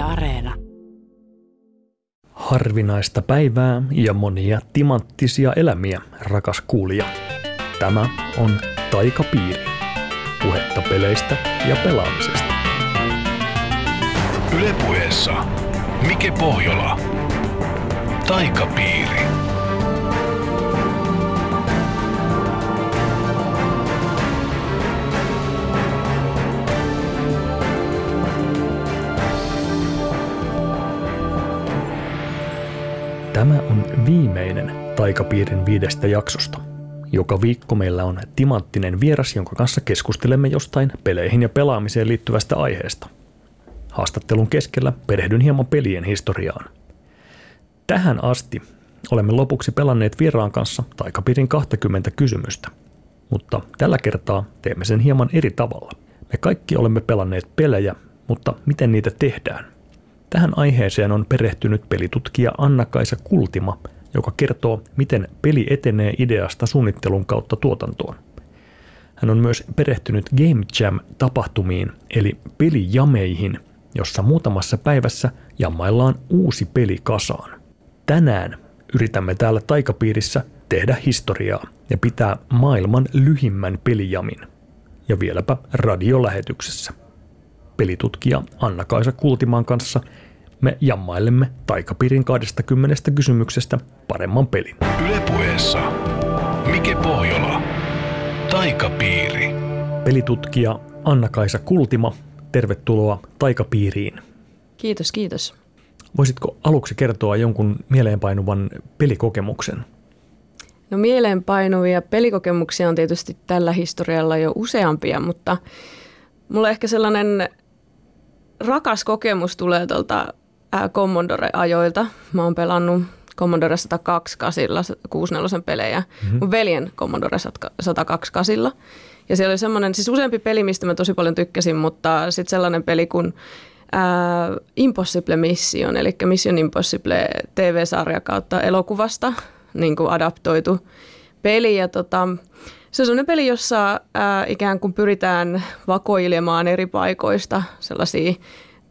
Yle Areena. Harvinaista päivää ja monia timanttisia elämiä, rakas kuulija. Tämä on Taikapiiri. Puhetta peleistä ja pelaamisesta. Ylepuheessa Mike Pohjola. Taikapiiri. Tämä on viimeinen Taikapiirin viidestä jaksosta. Joka viikko meillä on timanttinen vieras, jonka kanssa keskustelemme jostain peleihin ja pelaamiseen liittyvästä aiheesta. Haastattelun keskellä perehdyn hieman pelien historiaan. Tähän asti olemme lopuksi pelanneet vieraan kanssa Taikapiirin 20 kysymystä. Mutta tällä kertaa teemme sen hieman eri tavalla. Me kaikki olemme pelanneet pelejä, mutta miten niitä tehdään – Tähän aiheeseen on perehtynyt pelitutkija Anna-Kaisa Kultima, joka kertoo, miten peli etenee ideasta suunnittelun kautta tuotantoon. Hän on myös perehtynyt Game Jam-tapahtumiin, eli pelijameihin, jossa muutamassa päivässä jammaillaan uusi peli kasaan. Tänään yritämme täällä taikapiirissä tehdä historiaa ja pitää maailman lyhimmän pelijamin. Ja vieläpä radiolähetyksessä pelitutkija Anna-Kaisa Kultimaan kanssa me jammailemme Taikapiirin 20 kysymyksestä paremman pelin. Ylepuheessa Mike Pohjola. Taikapiiri. Pelitutkija Anna-Kaisa Kultima, tervetuloa Taikapiiriin. Kiitos, kiitos. Voisitko aluksi kertoa jonkun mieleenpainuvan pelikokemuksen? No mieleenpainuvia pelikokemuksia on tietysti tällä historialla jo useampia, mutta mulla ehkä sellainen rakas kokemus tulee tuolta Commodore-ajoilta. Mä oon pelannut Commodore 102 kasilla 64 pelejä. Mm-hmm. Mun veljen Commodore 102 kasilla. Ja siellä oli semmoinen, siis useampi peli, mistä mä tosi paljon tykkäsin, mutta sitten sellainen peli kuin ää, Impossible Mission, eli Mission Impossible TV-sarja kautta elokuvasta niin kuin adaptoitu peli. Ja tota, se on sellainen peli, jossa ää, ikään kuin pyritään vakoilemaan eri paikoista sellaisia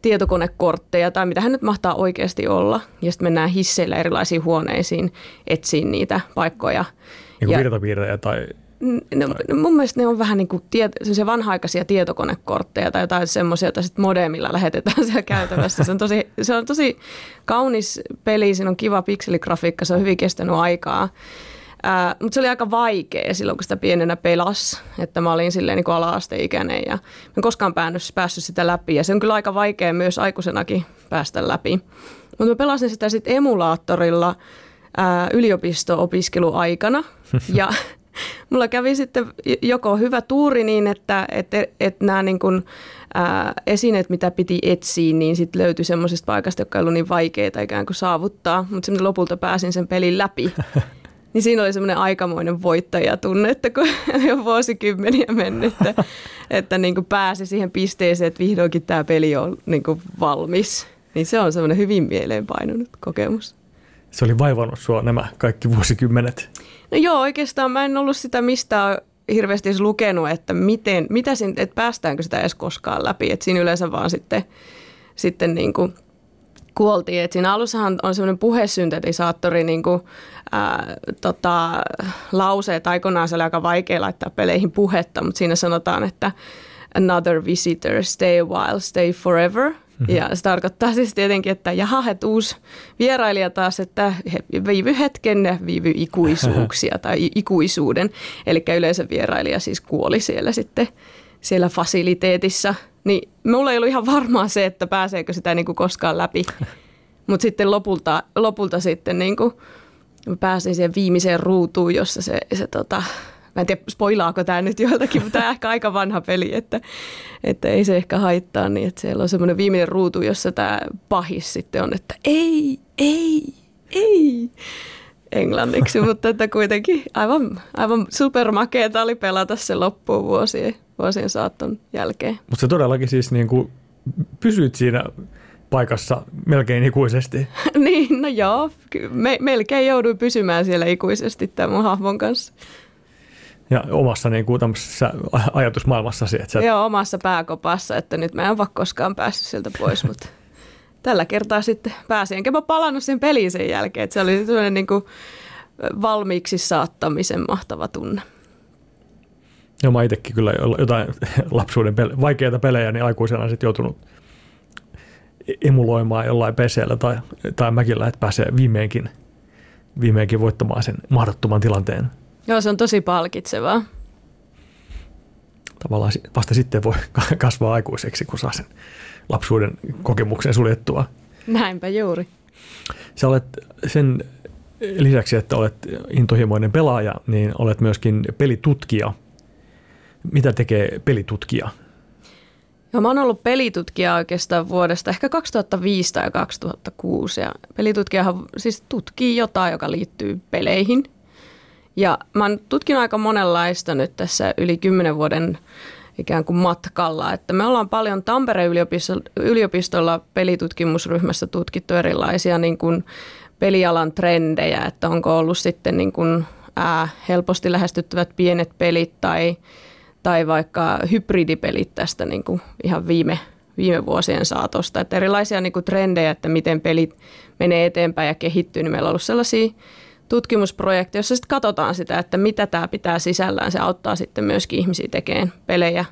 tietokonekortteja tai mitä hän nyt mahtaa oikeasti olla. Ja sitten mennään hisseillä erilaisiin huoneisiin etsiin niitä paikkoja. Niin kuin virtapiirrejä tai No, no, mun mielestä ne on vähän niin kuin tie, vanha-aikaisia tietokonekortteja tai jotain semmoisia, joita sitten modemilla lähetetään siellä käytävässä. Se on, tosi, se on tosi kaunis peli, siinä on kiva pikseligrafiikka, se on hyvin kestänyt aikaa. Ää, mutta se oli aika vaikea silloin, kun sitä pienenä pelas, että mä olin silleen niin kuin ala-asteikäinen ja en koskaan päässyt, päässyt sitä läpi. Ja se on kyllä aika vaikea myös aikuisenakin päästä läpi. Mutta mä pelasin sitä sitten emulaattorilla ää, yliopisto-opiskeluaikana ja mulla kävi sitten joko hyvä tuuri niin, että et, et nämä niin kuin, ää, esineet, mitä piti etsiä, niin sitten löytyi semmoisesta paikasta, joka ei ollut niin vaikeaa ikään kuin saavuttaa, mutta lopulta pääsin sen pelin läpi. Niin siinä oli semmoinen aikamoinen voittajatunne, että kun jo vuosikymmeniä mennyt, että, että niin kuin pääsi siihen pisteeseen, että vihdoinkin tämä peli on niin kuin valmis. Niin se on semmoinen hyvin mieleenpainunut kokemus. Se oli vaivannut sua nämä kaikki vuosikymmenet. No joo, oikeastaan mä en ollut sitä mistään hirveästi edes lukenut, että miten, mitä siinä, että päästäänkö sitä edes koskaan läpi. Että siinä yleensä vaan sitten, sitten niin kuin – kuoltiin. Et siinä alussahan on semmoinen puhesyntetisaattori niin kuin, ää, tota, lauseet. Aikoinaan se oli aika vaikea laittaa peleihin puhetta, mutta siinä sanotaan, että another visitor, stay a while, stay forever. Mm-hmm. Ja se tarkoittaa siis tietenkin, että jaha, että uusi vierailija taas, että viivy hetken ja viivy ikuisuuksia tai ikuisuuden. Eli yleensä vierailija siis kuoli siellä sitten siellä fasiliteetissa – niin mulla ei ollut ihan varmaa se, että pääseekö sitä niin kuin koskaan läpi. Mutta sitten lopulta, lopulta sitten niin kuin pääsin siihen viimeiseen ruutuun, jossa se, se tota, mä en tiedä spoilaako tämä nyt joiltakin, mutta tämä on ehkä aika vanha peli, että, että ei se ehkä haittaa niin, että siellä on semmoinen viimeinen ruutu, jossa tämä pahis sitten on, että ei, ei, ei englanniksi, mutta että kuitenkin aivan, aivan supermakeeta oli pelata se loppuun vuosien, vuosien saatton jälkeen. Mutta se todellakin siis niin kuin pysyit siinä paikassa melkein ikuisesti. niin, no joo. Me, melkein jouduin pysymään siellä ikuisesti tämän mun hahmon kanssa. Ja omassa niin kuin, ajatusmaailmassasi. Että sä... Joo, omassa pääkopassa, että nyt mä en ole koskaan päässyt sieltä pois, mutta tällä kertaa sitten pääsin. Enkä mä palannut sen peliin sen jälkeen. Että se oli sellainen niin kuin valmiiksi saattamisen mahtava tunne. Joo, mä itsekin kyllä jotain lapsuuden pele- vaikeita pelejä, niin aikuisena sitten joutunut emuloimaan jollain peseellä tai, tai mäkillä, että pääsee viimeinkin, viimeinkin voittamaan sen mahdottoman tilanteen. Joo, se on tosi palkitsevaa. Tavallaan vasta sitten voi kasvaa aikuiseksi, kun saa sen lapsuuden kokemuksen suljettua. Näinpä juuri. Sä olet sen lisäksi, että olet intohimoinen pelaaja, niin olet myöskin pelitutkija. Mitä tekee pelitutkija? Joo, mä oon ollut pelitutkija oikeastaan vuodesta ehkä 2005 tai 2006 ja pelitutkijahan siis tutkii jotain, joka liittyy peleihin. Ja mä oon tutkinut aika monenlaista nyt tässä yli kymmenen vuoden ikään kuin matkalla. Että me ollaan paljon Tampereen yliopistolla, yliopistolla pelitutkimusryhmässä tutkittu erilaisia niin kuin pelialan trendejä, että onko ollut sitten niin kuin, ää, helposti lähestyttävät pienet pelit tai, tai vaikka hybridipelit tästä niin kuin ihan viime, viime vuosien saatosta. Että erilaisia niin kuin trendejä, että miten pelit menee eteenpäin ja kehittyy, niin meillä on ollut sellaisia tutkimusprojekti, jossa sitten katsotaan sitä, että mitä tämä pitää sisällään. Se auttaa sitten myöskin ihmisiä tekemään pelejä,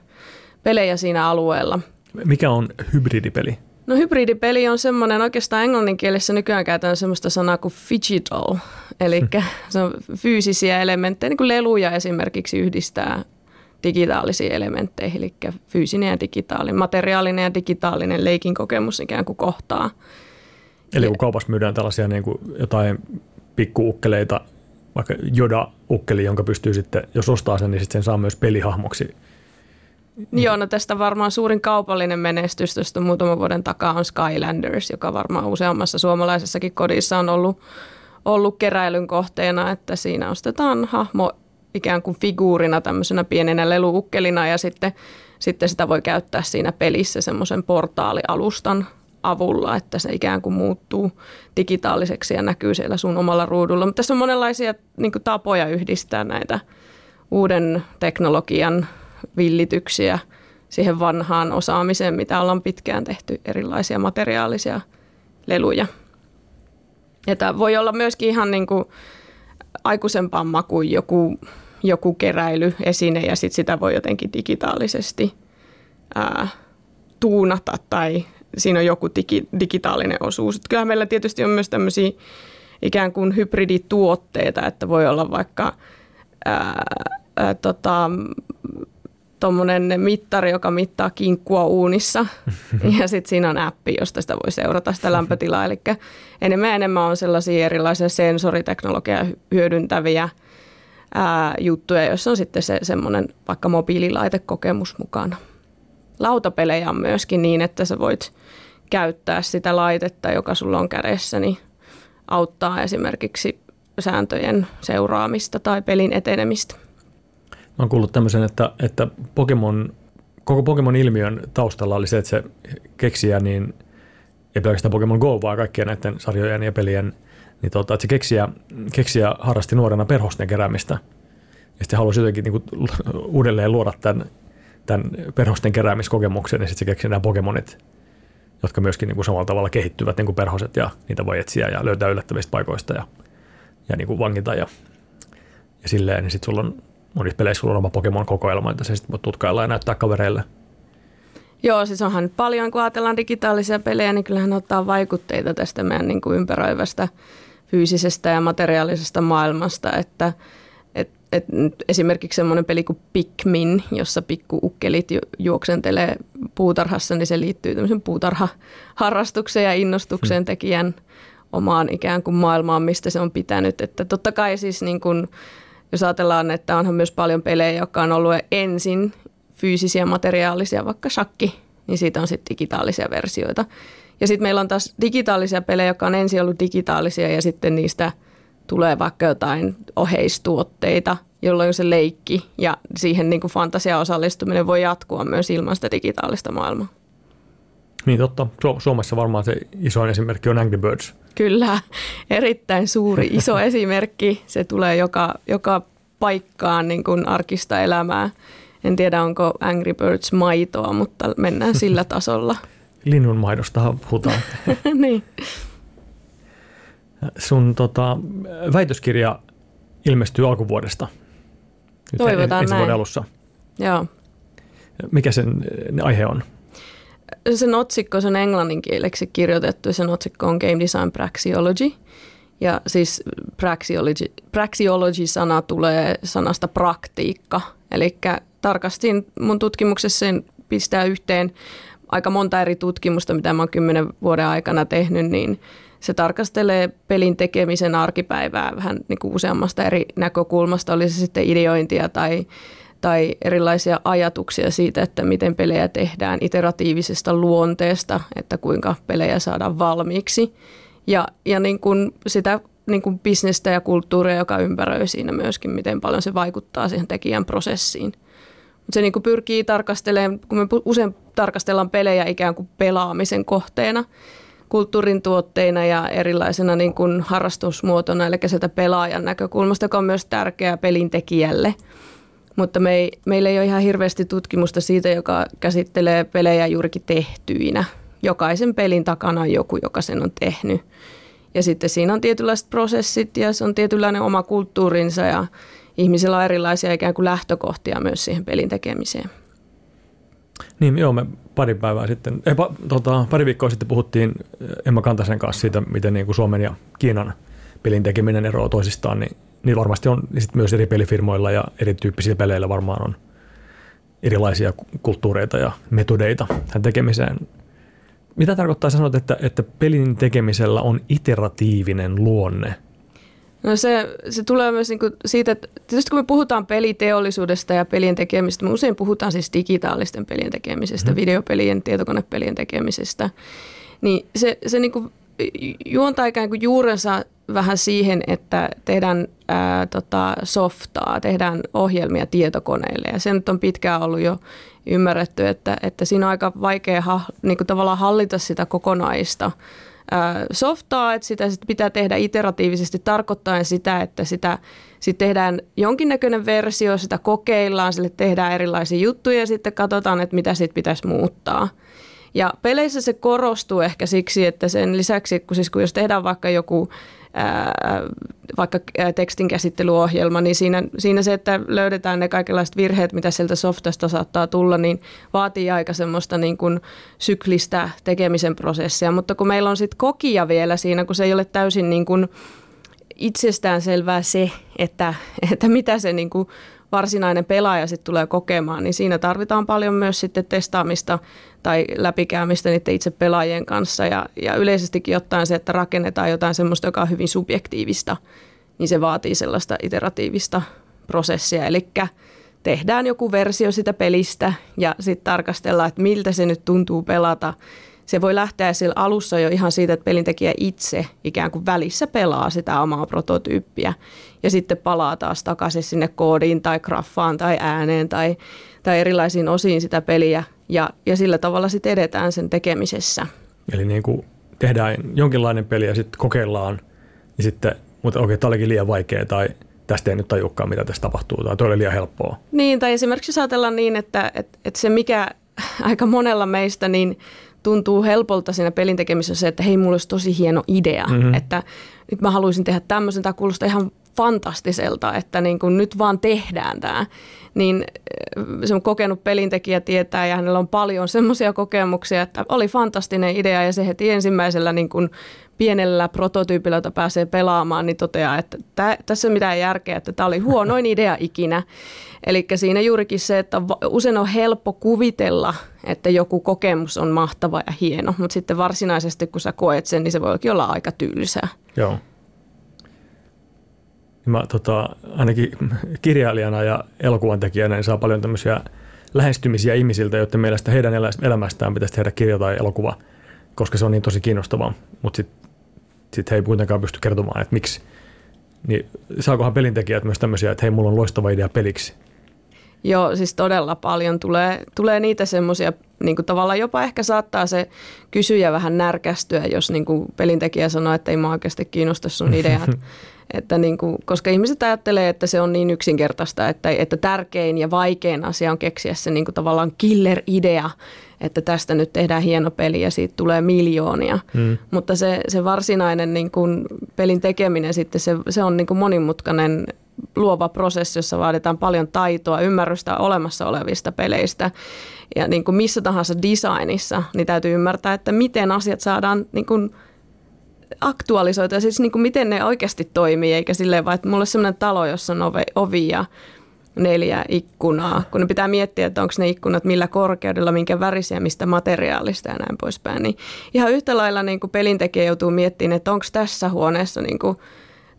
pelejä siinä alueella. Mikä on hybridipeli? No hybridipeli on semmoinen, oikeastaan englanninkielessä nykyään käytetään semmoista sanaa kuin digital, eli se on fyysisiä elementtejä, niin kuin leluja esimerkiksi yhdistää digitaalisiin elementteihin, eli fyysinen ja digitaalinen, materiaalinen ja digitaalinen leikin kokemus ikään kuin kohtaa. Eli kun kaupassa myydään tällaisia niin kuin jotain pikkuukkeleita, vaikka Joda-ukkeli, jonka pystyy sitten, jos ostaa sen, niin sitten sen saa myös pelihahmoksi. Joo, no tästä varmaan suurin kaupallinen menestys tuosta muutaman vuoden takaa on Skylanders, joka varmaan useammassa suomalaisessakin kodissa on ollut, ollut keräilyn kohteena, että siinä ostetaan hahmo ikään kuin figuurina tämmöisenä pienenä leluukkelina ja sitten, sitten sitä voi käyttää siinä pelissä semmoisen portaalialustan avulla, että se ikään kuin muuttuu digitaaliseksi ja näkyy siellä sun omalla ruudulla. Mutta tässä on monenlaisia niin kuin, tapoja yhdistää näitä uuden teknologian villityksiä siihen vanhaan osaamiseen, mitä ollaan pitkään tehty erilaisia materiaalisia leluja. Ja tämä voi olla myöskin ihan niin kuin aikuisempaan makuun joku, joku keräilyesine ja sit sitä voi jotenkin digitaalisesti ää, tuunata tai siinä on joku digi, digitaalinen osuus. Että kyllähän meillä tietysti on myös tämmöisiä ikään kuin hybridituotteita, että voi olla vaikka ää, ää, tota, tuommoinen mittari, joka mittaa kinkkua uunissa ja sitten siinä on appi, josta sitä voi seurata sitä lämpötilaa. Eli enemmän ja enemmän on sellaisia erilaisia sensoriteknologiaa hyödyntäviä ää, juttuja, joissa on sitten se semmoinen vaikka mobiililaitekokemus mukana lautapelejä on myöskin niin, että sä voit käyttää sitä laitetta, joka sulla on kädessä, niin auttaa esimerkiksi sääntöjen seuraamista tai pelin etenemistä. Mä oon kuullut tämmöisen, että, että Pokemon, koko Pokemon-ilmiön taustalla oli se, että se keksijä, niin ei pelkästään Pokemon Go, vaan kaikkien näiden sarjojen ja pelien, niin tota, että se keksijä, keksijä harrasti nuorena perhosten keräämistä. Ja sitten halusi jotenkin niin kuin, uudelleen luoda tämän tämän perhosten keräämiskokemuksen, niin sitten se keksi nämä Pokemonit, jotka myöskin niin kuin samalla tavalla kehittyvät niin kuin perhoset ja niitä voi etsiä ja löytää yllättävistä paikoista ja, ja niin kuin vangita ja, ja silleen, niin sitten sulla on monissa peleissä sulla on oma Pokemon-kokoelma, että se sitten voi tutkailla ja näyttää kavereille. Joo, siis onhan paljon, kun ajatellaan digitaalisia pelejä, niin kyllähän ottaa vaikutteita tästä meidän niin kuin ympäröivästä fyysisestä ja materiaalisesta maailmasta, että – et esimerkiksi semmoinen peli kuin Pikmin, jossa pikkuukkelit ju- juoksentelee puutarhassa, niin se liittyy tämmöisen puutarhaharrastukseen ja innostukseen hmm. tekijän omaan ikään kuin maailmaan, mistä se on pitänyt. Että totta kai siis niin kun, jos ajatellaan, että onhan myös paljon pelejä, jotka on ollut ensin fyysisiä materiaalisia, vaikka shakki, niin siitä on sitten digitaalisia versioita. Ja sitten meillä on taas digitaalisia pelejä, jotka on ensin ollut digitaalisia ja sitten niistä – tulee vaikka jotain oheistuotteita, jolloin se leikki ja siihen niin kuin fantasia osallistuminen voi jatkua myös ilman sitä digitaalista maailmaa. Niin totta. Su- Suomessa varmaan se isoin esimerkki on Angry Birds. Kyllä, erittäin suuri iso esimerkki. Se tulee joka, joka paikkaan niin kuin arkista elämää. En tiedä, onko Angry Birds maitoa, mutta mennään sillä tasolla. linnunmaidosta puhutaan. niin. Sun tota, väitöskirja ilmestyy alkuvuodesta. Nyt Toivotaan ensi näin. vuoden alussa. Joo. Mikä sen aihe on? Sen otsikko, se on englanninkieleksi kirjoitettu sen otsikko on Game Design Praxeology. Ja siis praxeology, praxeology-sana tulee sanasta praktiikka. Eli tarkastin mun tutkimuksessa sen pistää yhteen aika monta eri tutkimusta, mitä mä oon kymmenen vuoden aikana tehnyt, niin se tarkastelee pelin tekemisen arkipäivää vähän niin kuin useammasta eri näkökulmasta, oli se sitten ideointia tai, tai erilaisia ajatuksia siitä, että miten pelejä tehdään iteratiivisesta luonteesta, että kuinka pelejä saadaan valmiiksi. Ja, ja niin kuin sitä niin kuin bisnestä ja kulttuuria, joka ympäröi siinä myöskin, miten paljon se vaikuttaa siihen tekijän prosessiin. Mutta se niin kuin pyrkii tarkastelemaan, kun me usein tarkastellaan pelejä ikään kuin pelaamisen kohteena, kulttuurin tuotteina ja erilaisena niin kuin harrastusmuotona, eli sieltä pelaajan näkökulmasta, joka on myös tärkeää pelintekijälle. Mutta me ei, meillä ei ole ihan hirveästi tutkimusta siitä, joka käsittelee pelejä juurikin tehtyinä. Jokaisen pelin takana on joku, joka sen on tehnyt. Ja sitten siinä on tietynlaiset prosessit ja se on tietynlainen oma kulttuurinsa ja ihmisillä on erilaisia ikään kuin lähtökohtia myös siihen pelin tekemiseen. Niin, joo, me pari päivää sitten, ei, pa, tota, pari viikkoa sitten puhuttiin Emma Kantasen kanssa siitä, miten niin kuin Suomen ja Kiinan pelin tekeminen eroaa toisistaan, niin, niin varmasti on niin sit myös eri pelifirmoilla ja erityyppisillä peleillä varmaan on erilaisia kulttuureita ja metodeita tähän tekemiseen. Mitä tarkoittaa sanoa, että, että pelin tekemisellä on iteratiivinen luonne? No se, se tulee myös niinku siitä, että tietysti kun me puhutaan peliteollisuudesta ja pelien tekemisestä, me usein puhutaan siis digitaalisten pelien tekemisestä, mm. videopelien, tietokonepelien tekemisestä, niin se, se niinku juontaa ikään kuin juurensa vähän siihen, että tehdään ää, tota, softaa, tehdään ohjelmia tietokoneille ja se nyt on pitkään ollut jo ymmärretty, että, että siinä on aika vaikea ha, niin kuin tavallaan hallita sitä kokonaista softaa, että sitä sit pitää tehdä iteratiivisesti tarkoittaen sitä, että sitä sit tehdään jonkinnäköinen versio, sitä kokeillaan, sille tehdään erilaisia juttuja ja sitten katsotaan, että mitä siitä pitäisi muuttaa. Ja peleissä se korostuu ehkä siksi, että sen lisäksi, kun, siis kun jos tehdään vaikka joku vaikka tekstinkäsittelyohjelma, niin siinä, siinä se, että löydetään ne kaikenlaiset virheet, mitä sieltä softasta saattaa tulla, niin vaatii aika semmoista niin kuin syklistä tekemisen prosessia. Mutta kun meillä on sitten kokia vielä siinä, kun se ei ole täysin niin kuin itsestään selvää se, että, että mitä se niin kuin varsinainen pelaaja sitten tulee kokemaan, niin siinä tarvitaan paljon myös sitten testaamista tai läpikäymistä niiden itse pelaajien kanssa. Ja, ja yleisestikin ottaen se, että rakennetaan jotain semmoista, joka on hyvin subjektiivista, niin se vaatii sellaista iteratiivista prosessia, eli tehdään joku versio sitä pelistä ja sitten tarkastellaan, että miltä se nyt tuntuu pelata se voi lähteä sillä alussa jo ihan siitä, että pelintekijä itse ikään kuin välissä pelaa sitä omaa prototyyppiä ja sitten palaa taas takaisin sinne koodiin tai graffaan tai ääneen tai, tai erilaisiin osiin sitä peliä ja, ja sillä tavalla sitten edetään sen tekemisessä. Eli niin kuin tehdään jonkinlainen peli ja sitten kokeillaan, niin sitten, mutta okei, tämä olikin liian vaikea tai tästä ei nyt tajukaan, mitä tässä tapahtuu, tai toi oli liian helppoa. Niin, tai esimerkiksi jos ajatellaan niin, että, että, että se mikä aika monella meistä, niin tuntuu helpolta siinä pelin tekemisessä se, että hei, mulla olisi tosi hieno idea, mm-hmm. että nyt mä haluaisin tehdä tämmöisen, tämä kuulostaa ihan fantastiselta, että niin kuin nyt vaan tehdään tämä. Niin eh, se on kokenut pelintekijä tietää ja hänellä on paljon semmoisia kokemuksia, että oli fantastinen idea ja se heti ensimmäisellä niin kuin pienellä prototyypillä, jota pääsee pelaamaan, niin toteaa, että tää, tässä ei mitään järkeä, että tämä oli huonoin idea ikinä. Eli siinä juurikin se, että usein on helppo kuvitella, että joku kokemus on mahtava ja hieno, mutta sitten varsinaisesti kun sä koet sen, niin se voikin olla aika tylsää. Joo. Mä tota, ainakin kirjailijana ja elokuvan tekijänä niin saa paljon tämmöisiä lähestymisiä ihmisiltä, joiden mielestä heidän elämästään pitäisi tehdä kirja tai elokuva, koska se on niin tosi kiinnostavaa, mutta sitten sit he ei kuitenkaan pysty kertomaan, että miksi. Niin saakohan pelintekijät myös tämmöisiä, että hei, mulla on loistava idea peliksi. Joo, siis todella paljon tulee, tulee niitä semmoisia, niin tavallaan jopa ehkä saattaa se kysyjä vähän närkästyä, jos niin kuin pelintekijä sanoo, että ei mä oikeasti kiinnosta sun ideat. Että niin kuin, koska ihmiset ajattelee, että se on niin yksinkertaista, että, että tärkein ja vaikein asia on keksiä se niin kuin tavallaan killer-idea, että tästä nyt tehdään hieno peli ja siitä tulee miljoonia. Mm. Mutta se, se varsinainen niin kuin pelin tekeminen sitten, se, se on niin kuin monimutkainen luova prosessi, jossa vaaditaan paljon taitoa, ymmärrystä olemassa olevista peleistä. Ja niin kuin missä tahansa designissa, niin täytyy ymmärtää, että miten asiat saadaan niin kuin aktualisoitua, ja siis niin kuin miten ne oikeasti toimii, eikä silleen vaan, että mulla on sellainen talo, jossa on ovi, ovi ja neljä ikkunaa, kun ne pitää miettiä, että onko ne ikkunat millä korkeudella, minkä värisiä, mistä materiaalista ja näin poispäin. Niin ihan yhtä lailla niin kuin pelintekijä joutuu miettimään, että onko tässä huoneessa niin kuin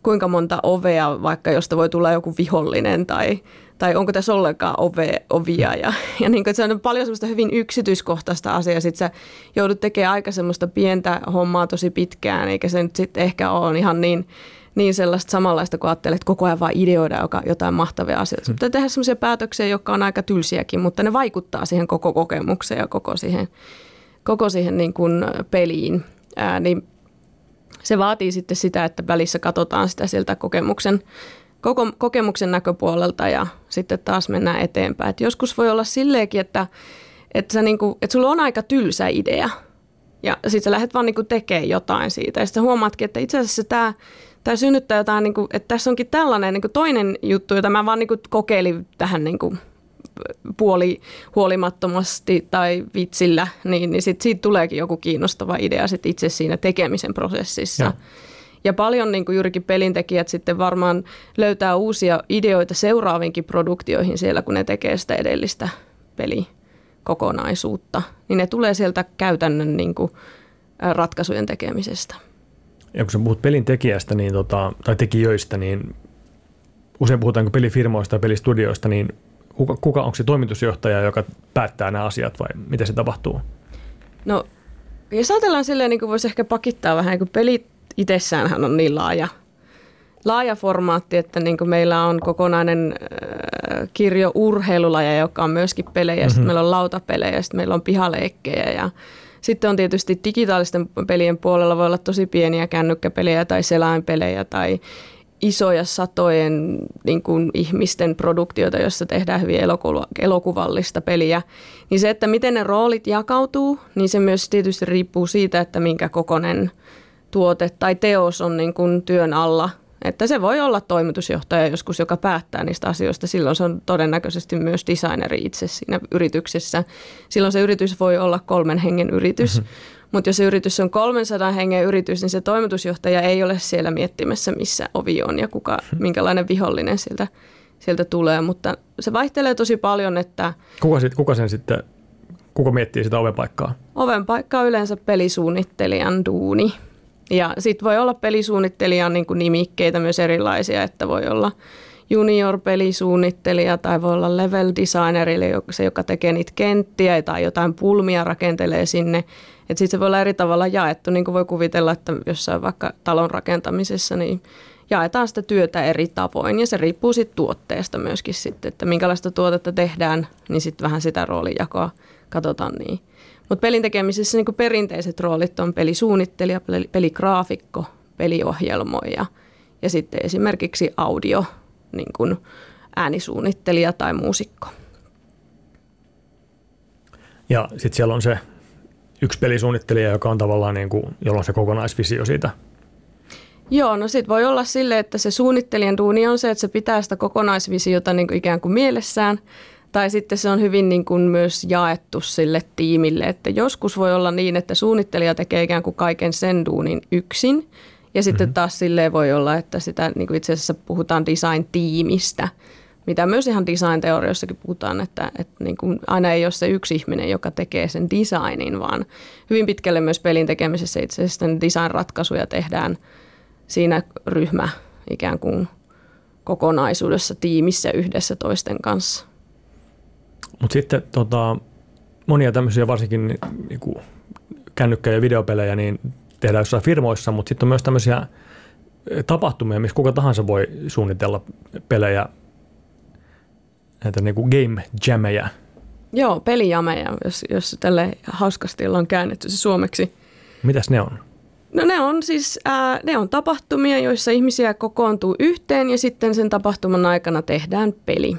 kuinka monta ovea, vaikka josta voi tulla joku vihollinen tai, tai onko tässä ollenkaan ove, ovia. Ja, ja niin kuin, se on paljon semmoista hyvin yksityiskohtaista asiaa. Sitten sä joudut tekemään aika semmoista pientä hommaa tosi pitkään, eikä se nyt sitten ehkä ole ihan niin, niin sellaista samanlaista, kun ajattelet koko ajan vaan ideoida joka, jotain mahtavia asioita. Hmm. Pitää tehdä semmoisia päätöksiä, jotka on aika tylsiäkin, mutta ne vaikuttaa siihen koko kokemukseen ja koko siihen, koko siihen niin kuin peliin. Ää, niin se vaatii sitten sitä, että välissä katsotaan sitä sieltä kokemuksen, koko, kokemuksen näköpuolelta ja sitten taas mennään eteenpäin. Et joskus voi olla silleenkin, että, että, sä niinku, että sulla on aika tylsä idea ja sitten sä lähdet vaan niinku tekemään jotain siitä ja sitten huomaatkin, että itse asiassa tämä tämä synnyttää jotain, niin kuin, että tässä onkin tällainen kuin toinen juttu, jota mä vaan kuin kokeilin tähän puoli huolimattomasti tai vitsillä, niin, niin sit siitä tuleekin joku kiinnostava idea sit itse siinä tekemisen prosessissa. Ja. Ja paljon niin kuin juurikin pelintekijät sitten varmaan löytää uusia ideoita seuraaviinkin produktioihin siellä, kun ne tekee sitä edellistä pelikokonaisuutta. Niin ne tulee sieltä käytännön niin kuin ratkaisujen tekemisestä. Ja kun sä puhut pelin tekijästä niin tota, tai tekijöistä, niin usein puhutaan pelifirmoista ja pelistudioista, niin kuka, kuka onko se toimitusjohtaja, joka päättää nämä asiat vai miten se tapahtuu? No, jos ajatellaan silleen, niin kuin voisi ehkä pakittaa vähän, kun pelit itsessäänhän on niin laaja, laaja formaatti, että niin kuin meillä on kokonainen äh, kirjo urheilulaja, joka on myöskin pelejä, mm-hmm. sitten meillä on lautapelejä, sitten meillä on pihaleikkejä ja sitten on tietysti digitaalisten pelien puolella voi olla tosi pieniä kännykkäpelejä tai selainpelejä tai isoja satojen niin kuin ihmisten produktioita, joissa tehdään hyvin elokuva, elokuvallista peliä, niin se, että miten ne roolit jakautuu, niin se myös tietysti riippuu siitä, että minkä kokonen tuote tai teos on niin kuin työn alla. Että se voi olla toimitusjohtaja joskus, joka päättää niistä asioista. Silloin se on todennäköisesti myös designeri itse siinä yrityksessä. Silloin se yritys voi olla kolmen hengen yritys. Mm-hmm mutta jos se yritys on 300 hengen yritys, niin se toimitusjohtaja ei ole siellä miettimässä, missä ovi on ja kuka, minkälainen vihollinen sieltä, sieltä tulee. Mutta se vaihtelee tosi paljon, että... Kuka, sit, kuka sen sitten, kuka miettii sitä ovenpaikkaa? Ovenpaikka on yleensä pelisuunnittelijan duuni. Ja sitten voi olla pelisuunnittelijan niin nimikkeitä myös erilaisia, että voi olla junior-pelisuunnittelija tai voi olla level designer, eli se, joka tekee niitä kenttiä tai jotain pulmia rakentelee sinne. Että sitten se voi olla eri tavalla jaettu, niin kuin voi kuvitella, että jossain vaikka talon rakentamisessa, niin jaetaan sitä työtä eri tavoin ja se riippuu sitten tuotteesta myöskin sitten, että minkälaista tuotetta tehdään, niin sitten vähän sitä roolijakoa katsotaan niin. Mutta pelin tekemisessä niin perinteiset roolit on pelisuunnittelija, peligraafikko, peliohjelmoija ja sitten esimerkiksi audio, niin kuin äänisuunnittelija tai muusikko. Ja sitten siellä on se yksi pelisuunnittelija, joka on tavallaan niin kuin, jolla on se kokonaisvisio siitä Joo, no sit voi olla sille, että se suunnittelijan duuni on se, että se pitää sitä kokonaisvisiota niin kuin ikään kuin mielessään. Tai sitten se on hyvin niin kuin myös jaettu sille tiimille, että joskus voi olla niin, että suunnittelija tekee ikään kuin kaiken sen duunin yksin. Ja sitten mm-hmm. taas silleen voi olla, että sitä niin kuin itse asiassa puhutaan design-tiimistä – mitä myös ihan design-teoriossakin puhutaan, että, että niin kuin aina ei ole se yksi ihminen, joka tekee sen designin, vaan hyvin pitkälle myös pelin tekemisessä itse asiassa design-ratkaisuja tehdään siinä ryhmä ikään kuin kokonaisuudessa, tiimissä yhdessä toisten kanssa. Mutta sitten tota, monia tämmöisiä varsinkin niin kuin kännykkä- ja videopelejä niin tehdään jossain firmoissa, mutta sitten on myös tämmöisiä tapahtumia, missä kuka tahansa voi suunnitella pelejä näitä niin kuin game jammeja. Joo, pelijameja, jos, jos tälle hauskasti on käännetty se suomeksi. Mitäs ne on? No ne on siis ää, ne on tapahtumia, joissa ihmisiä kokoontuu yhteen ja sitten sen tapahtuman aikana tehdään peli.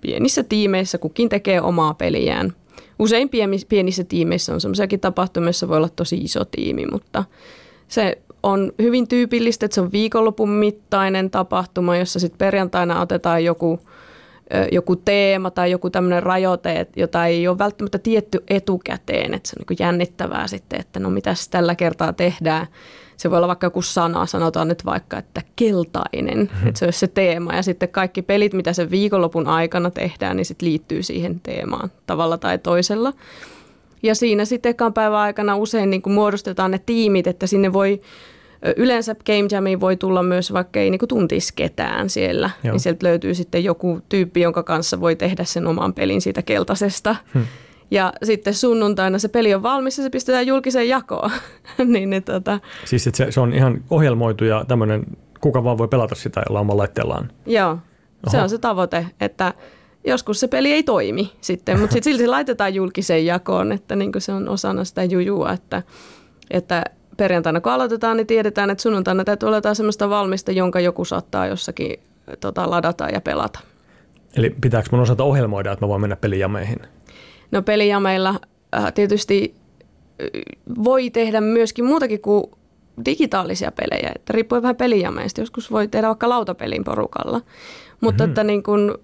Pienissä tiimeissä kukin tekee omaa peliään. Usein pienissä tiimeissä on sellaisiakin tapahtumia, joissa voi olla tosi iso tiimi, mutta se on hyvin tyypillistä, että se on viikonlopun mittainen tapahtuma, jossa sitten perjantaina otetaan joku, joku teema tai joku tämmöinen rajoite, jota ei ole välttämättä tietty etukäteen. Että se on niin jännittävää sitten, että no mitäs tällä kertaa tehdään. Se voi olla vaikka joku sana, sanotaan nyt vaikka, että keltainen, mm-hmm. että se olisi se teema. Ja sitten kaikki pelit, mitä sen viikonlopun aikana tehdään, niin sitten liittyy siihen teemaan tavalla tai toisella. Ja siinä sitten ekan päivän aikana usein niin kuin muodostetaan ne tiimit, että sinne voi Yleensä Game Jamiin voi tulla myös, vaikka ei niinku tuntisi ketään siellä, Joo. niin sieltä löytyy sitten joku tyyppi, jonka kanssa voi tehdä sen oman pelin siitä keltaisesta. Hmm. Ja sitten sunnuntaina se peli on valmis ja se pistetään julkiseen jakoon. niin, niin, tota... Siis että se, se on ihan ohjelmoitu ja tämmöinen, kuka vaan voi pelata sitä jolla omalla laitteellaan. Joo, Oho. se on se tavoite, että joskus se peli ei toimi sitten, mutta sitten silti laitetaan julkiseen jakoon, että niin se on osana sitä jujua, että, että perjantaina kun aloitetaan, niin tiedetään, että sunnuntaina täytyy olla jotain sellaista valmista, jonka joku saattaa jossakin tota, ladata ja pelata. Eli pitääkö mun osata ohjelmoida, että mä voin mennä pelijameihin? No pelijameilla äh, tietysti äh, voi tehdä myöskin muutakin kuin digitaalisia pelejä, että riippuu vähän pelijameista. Joskus voi tehdä vaikka lautapelin porukalla, mutta mm-hmm. että niin kun,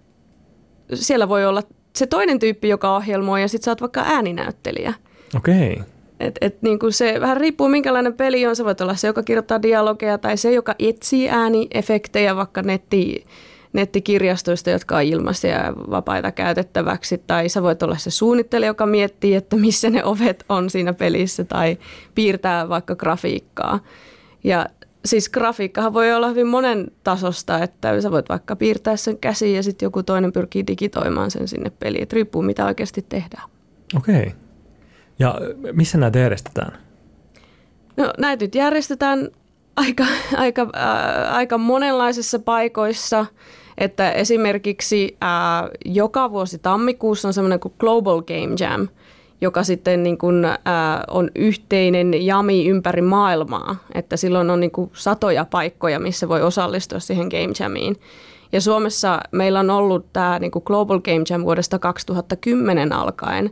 siellä voi olla se toinen tyyppi, joka ohjelmoi ja sitten sä oot vaikka ääninäyttelijä. Okei. Okay. Et, et niin kuin se vähän riippuu minkälainen peli on. Se voi olla se, joka kirjoittaa dialogeja tai se, joka etsii ääniefektejä vaikka netti, nettikirjastoista, jotka on ilmaisia ja vapaita käytettäväksi. Tai sä voit olla se suunnittelija, joka miettii, että missä ne ovet on siinä pelissä tai piirtää vaikka grafiikkaa. Ja siis grafiikkahan voi olla hyvin monen tasosta, että sä voit vaikka piirtää sen käsiin ja sitten joku toinen pyrkii digitoimaan sen sinne peliin. Et riippuu mitä oikeasti tehdään. Okei. Okay. Ja missä näitä järjestetään? No näitä nyt järjestetään aika, aika, äh, aika monenlaisissa paikoissa. Että esimerkiksi äh, joka vuosi tammikuussa on semmoinen kuin Global Game Jam, joka sitten niin kuin, äh, on yhteinen jami ympäri maailmaa. Että silloin on niin kuin satoja paikkoja, missä voi osallistua siihen Game Jamiin. Ja Suomessa meillä on ollut tämä niin kuin Global Game Jam vuodesta 2010 alkaen.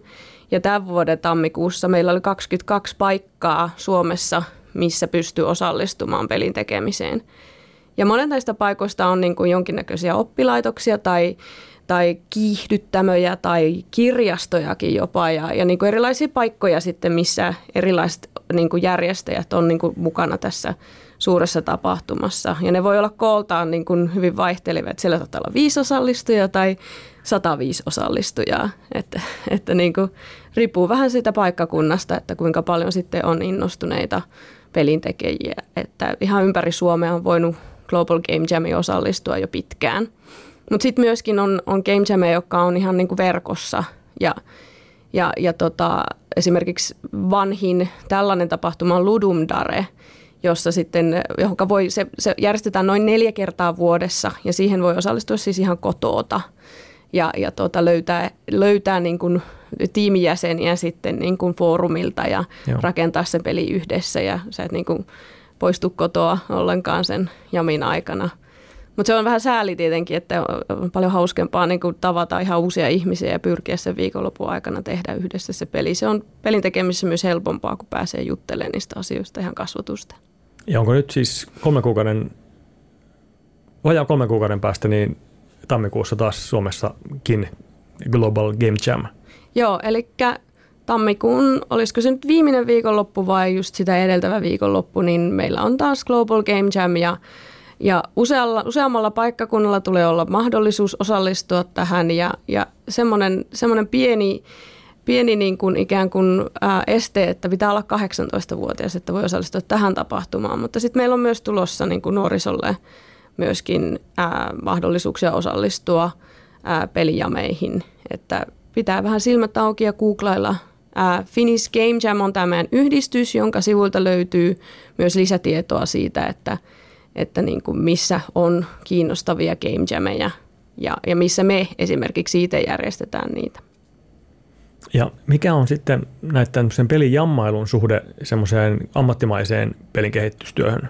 Ja tämän vuoden tammikuussa meillä oli 22 paikkaa Suomessa, missä pystyy osallistumaan pelin tekemiseen. Ja monet näistä paikoista on niin kuin jonkinnäköisiä oppilaitoksia tai, tai kiihdyttämöjä tai kirjastojakin jopa ja, ja niin kuin erilaisia paikkoja sitten, missä erilaiset niin kuin järjestäjät on niin kuin mukana tässä suuressa tapahtumassa. Ja ne voi olla kooltaan niin kuin hyvin vaihtelevia, siellä saattaa olla viisi osallistujaa tai 105 osallistujaa. Että, että niin kuin, riippuu vähän siitä paikkakunnasta, että kuinka paljon sitten on innostuneita pelintekijäjiä. Että ihan ympäri Suomea on voinut Global Game Jamiin osallistua jo pitkään. Mutta sitten myöskin on, on Game Jamia, joka on ihan niin kuin verkossa ja, ja, ja tota, esimerkiksi vanhin tällainen tapahtuma on Ludum Dare, jossa sitten, johonka voi, se, se järjestetään noin neljä kertaa vuodessa ja siihen voi osallistua siis ihan kotoota ja, ja tuota, löytää, löytää niin kuin tiimijäseniä sitten niin kuin foorumilta ja Joo. rakentaa se peli yhdessä ja sä et niin kuin poistu kotoa ollenkaan sen jamin aikana. Mutta se on vähän sääli tietenkin, että on paljon hauskempaa niin kuin tavata ihan uusia ihmisiä ja pyrkiä sen viikonlopun aikana tehdä yhdessä se peli. Se on pelin tekemisessä myös helpompaa, kun pääsee juttelemaan niistä asioista ihan kasvatusta. Ja onko nyt siis kolme kuukauden, vajaa kolme kuukauden päästä, niin tammikuussa taas Suomessakin Global Game Jam. Joo, eli tammikuun, olisiko se nyt viimeinen viikonloppu vai just sitä edeltävä viikonloppu, niin meillä on taas Global Game Jam ja, ja usealla, useammalla paikkakunnalla tulee olla mahdollisuus osallistua tähän ja, ja semmoinen, semmoinen pieni, pieni niin kuin ikään kuin este, että pitää olla 18-vuotias, että voi osallistua tähän tapahtumaan, mutta sitten meillä on myös tulossa niin kuin nuorisolle myöskin ää, mahdollisuuksia osallistua ää, pelijameihin. Että pitää vähän silmät auki ja googlailla. Finnish Game Jam on tämä yhdistys, jonka sivuilta löytyy myös lisätietoa siitä, että, että niin kuin missä on kiinnostavia game jameja ja, ja missä me esimerkiksi itse järjestetään niitä. Ja mikä on sitten näiden pelin jammailun suhde semmoiseen ammattimaiseen pelin kehitystyöhön?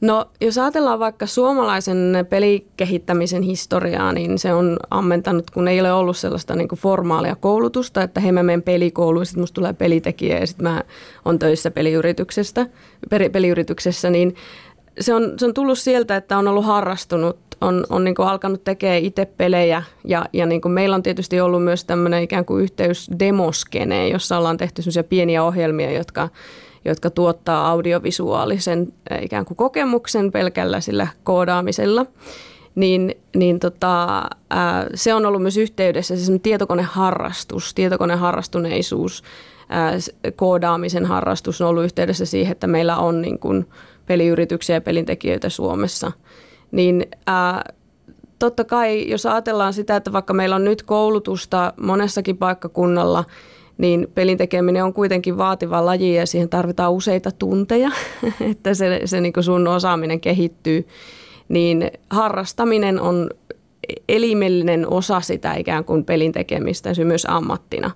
No jos ajatellaan vaikka suomalaisen pelikehittämisen historiaa, niin se on ammentanut, kun ei ole ollut sellaista niin formaalia koulutusta, että hei mä menen pelikouluun ja sitten musta tulee pelitekijä ja sitten mä on töissä peliyrityksestä, peliyrityksessä, niin se on, se on tullut sieltä, että on ollut harrastunut, on, on niin alkanut tekemään itse pelejä ja, ja niin meillä on tietysti ollut myös tämmöinen ikään kuin yhteys demoskene, jossa ollaan tehty sellaisia pieniä ohjelmia, jotka jotka tuottaa audiovisuaalisen ikään kuin kokemuksen pelkällä sillä koodaamisella, niin, niin tota, ää, se on ollut myös yhteydessä, se tietokoneharrastus, tietokoneharrastuneisuus, ää, koodaamisen harrastus on ollut yhteydessä siihen, että meillä on niin kuin peliyrityksiä ja pelintekijöitä Suomessa. Niin ää, totta kai, jos ajatellaan sitä, että vaikka meillä on nyt koulutusta monessakin paikkakunnalla – niin pelin tekeminen on kuitenkin vaativa laji ja siihen tarvitaan useita tunteja, että se, se niin sun osaaminen kehittyy. Niin harrastaminen on elimellinen osa sitä ikään kuin pelin tekemistä, myös ammattina.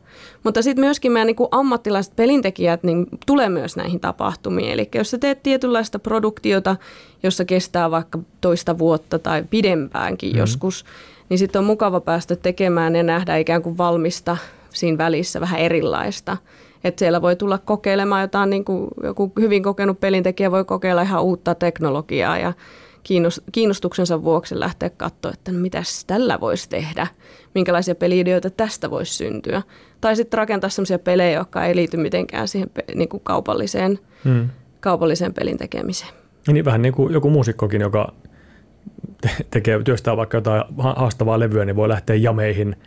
Mutta sitten myöskin meidän niin kuin ammattilaiset pelintekijät niin tulee myös näihin tapahtumiin. Eli jos sä teet tietynlaista produktiota, jossa kestää vaikka toista vuotta tai pidempäänkin mm. joskus, niin sitten on mukava päästä tekemään ja nähdä ikään kuin valmista siinä välissä vähän erilaista. Että siellä voi tulla kokeilemaan jotain, niin kuin joku hyvin kokenut pelintekijä voi kokeilla ihan uutta teknologiaa ja kiinnostuksensa vuoksi lähteä katsoa, että no mitäs tällä voisi tehdä, minkälaisia peliideoita tästä voisi syntyä. Tai sitten rakentaa sellaisia pelejä, jotka ei liity mitenkään siihen niin kuin kaupalliseen, hmm. kaupalliseen pelin tekemiseen. Niin vähän niin kuin joku muusikkokin, joka tekee, työstää vaikka jotain haastavaa levyä, niin voi lähteä jameihin –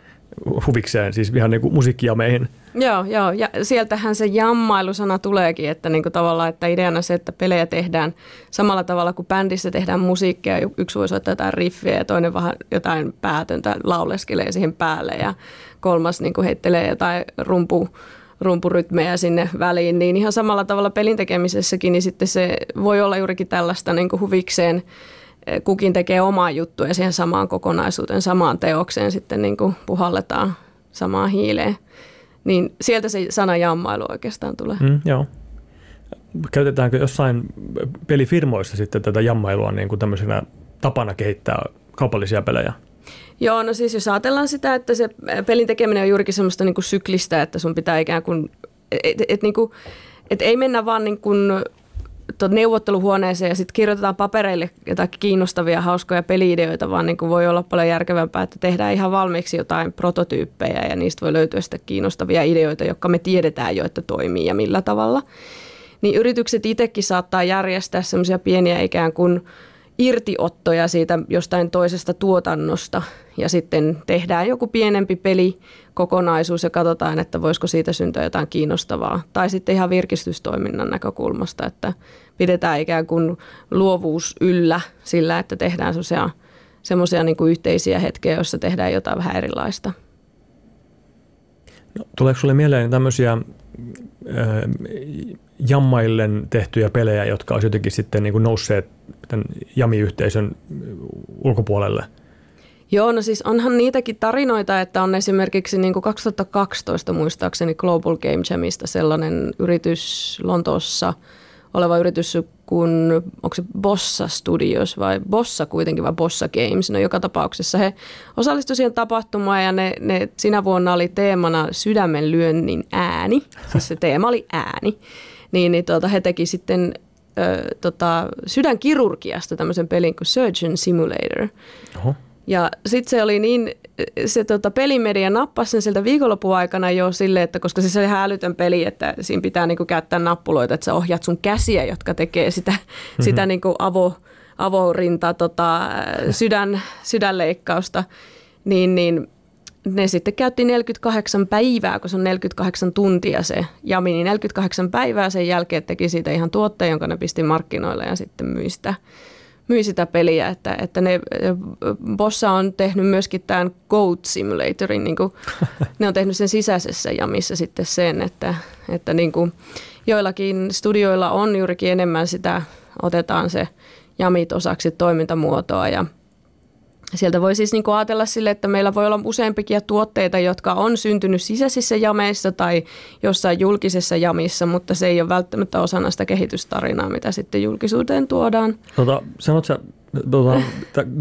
huvikseen, siis ihan niin kuin musiikkijameihin. Joo, joo, ja sieltähän se jammailusana tuleekin, että niin kuin tavallaan, että ideana se, että pelejä tehdään samalla tavalla kuin bändissä tehdään musiikkia, yksi voi soittaa jotain riffiä ja toinen vähän jotain päätöntä lauleskelee siihen päälle ja kolmas niin kuin heittelee jotain rumpu, rumpurytmejä sinne väliin, niin ihan samalla tavalla pelin tekemisessäkin, niin sitten se voi olla juurikin tällaista niin kuin huvikseen kukin tekee omaa juttua ja siihen samaan kokonaisuuteen, samaan teokseen sitten niin kuin puhalletaan samaan hiileen. Niin sieltä se sana jammailu oikeastaan tulee. Mm, joo. Käytetäänkö jossain pelifirmoissa sitten tätä jammailua niin kuin tämmöisenä tapana kehittää kaupallisia pelejä? Joo, no siis jos ajatellaan sitä, että se pelin tekeminen on juurikin semmoista niin kuin syklistä, että sun pitää ikään kuin, että et, niin kuin, et ei mennä vaan niin kuin neuvotteluhuoneeseen ja sitten kirjoitetaan papereille jotain kiinnostavia, hauskoja peliideoita, vaan niin kuin voi olla paljon järkevämpää, että tehdään ihan valmiiksi jotain prototyyppejä ja niistä voi löytyä sitten kiinnostavia ideoita, jotka me tiedetään jo, että toimii ja millä tavalla. Niin yritykset itsekin saattaa järjestää semmoisia pieniä ikään kuin irtiottoja siitä jostain toisesta tuotannosta ja sitten tehdään joku pienempi peli kokonaisuus ja katsotaan, että voisiko siitä syntyä jotain kiinnostavaa. Tai sitten ihan virkistystoiminnan näkökulmasta, että pidetään ikään kuin luovuus yllä sillä, että tehdään semmoisia niin yhteisiä hetkiä, joissa tehdään jotain vähän erilaista. No, tuleeko sinulle mieleen tämmöisiä jammaillen tehtyjä pelejä, jotka olisi jotenkin sitten niin kuin nousseet tämän jamiyhteisön ulkopuolelle – Joo, no siis onhan niitäkin tarinoita, että on esimerkiksi niin kuin 2012 muistaakseni Global Game Jamista sellainen yritys Lontoossa oleva yritys kuin, onko se Bossa Studios vai Bossa kuitenkin vai Bossa Games. No joka tapauksessa he osallistuivat siihen tapahtumaan ja ne, ne sinä vuonna oli teemana sydämen lyönnin ääni, siis se teema oli ääni. Niin, niin tuota, he teki sitten ö, tota, sydänkirurgiasta tämmöisen pelin kuin Surgeon Simulator. Oho. Ja sitten se oli niin, se tota, pelimedia nappasi sen sieltä viikonlopun aikana jo silleen, että koska se oli ihan älytön peli, että siinä pitää niinku käyttää nappuloita, että sä ohjaat sun käsiä, jotka tekee sitä, mm-hmm. sitä niinku avo, avorinta tota, sydän, sydänleikkausta, niin, niin ne sitten käytti 48 päivää, kun se on 48 tuntia se jami, niin 48 päivää sen jälkeen teki siitä ihan tuotteen, jonka ne pisti markkinoille ja sitten myi sitä myi sitä peliä, että, että ne, Bossa on tehnyt myöskin tämän Goat Simulatorin, niin kuin, ne on tehnyt sen sisäisessä jamissa sitten sen, että, että niin kuin joillakin studioilla on juurikin enemmän sitä, otetaan se jamit osaksi toimintamuotoa ja Sieltä voi siis niin kuin ajatella sille, että meillä voi olla useampikin tuotteita, jotka on syntynyt sisäisissä jameissa tai jossain julkisessa jamissa, mutta se ei ole välttämättä osana sitä kehitystarinaa, mitä sitten julkisuuteen tuodaan. Tota, sanot sä, tota,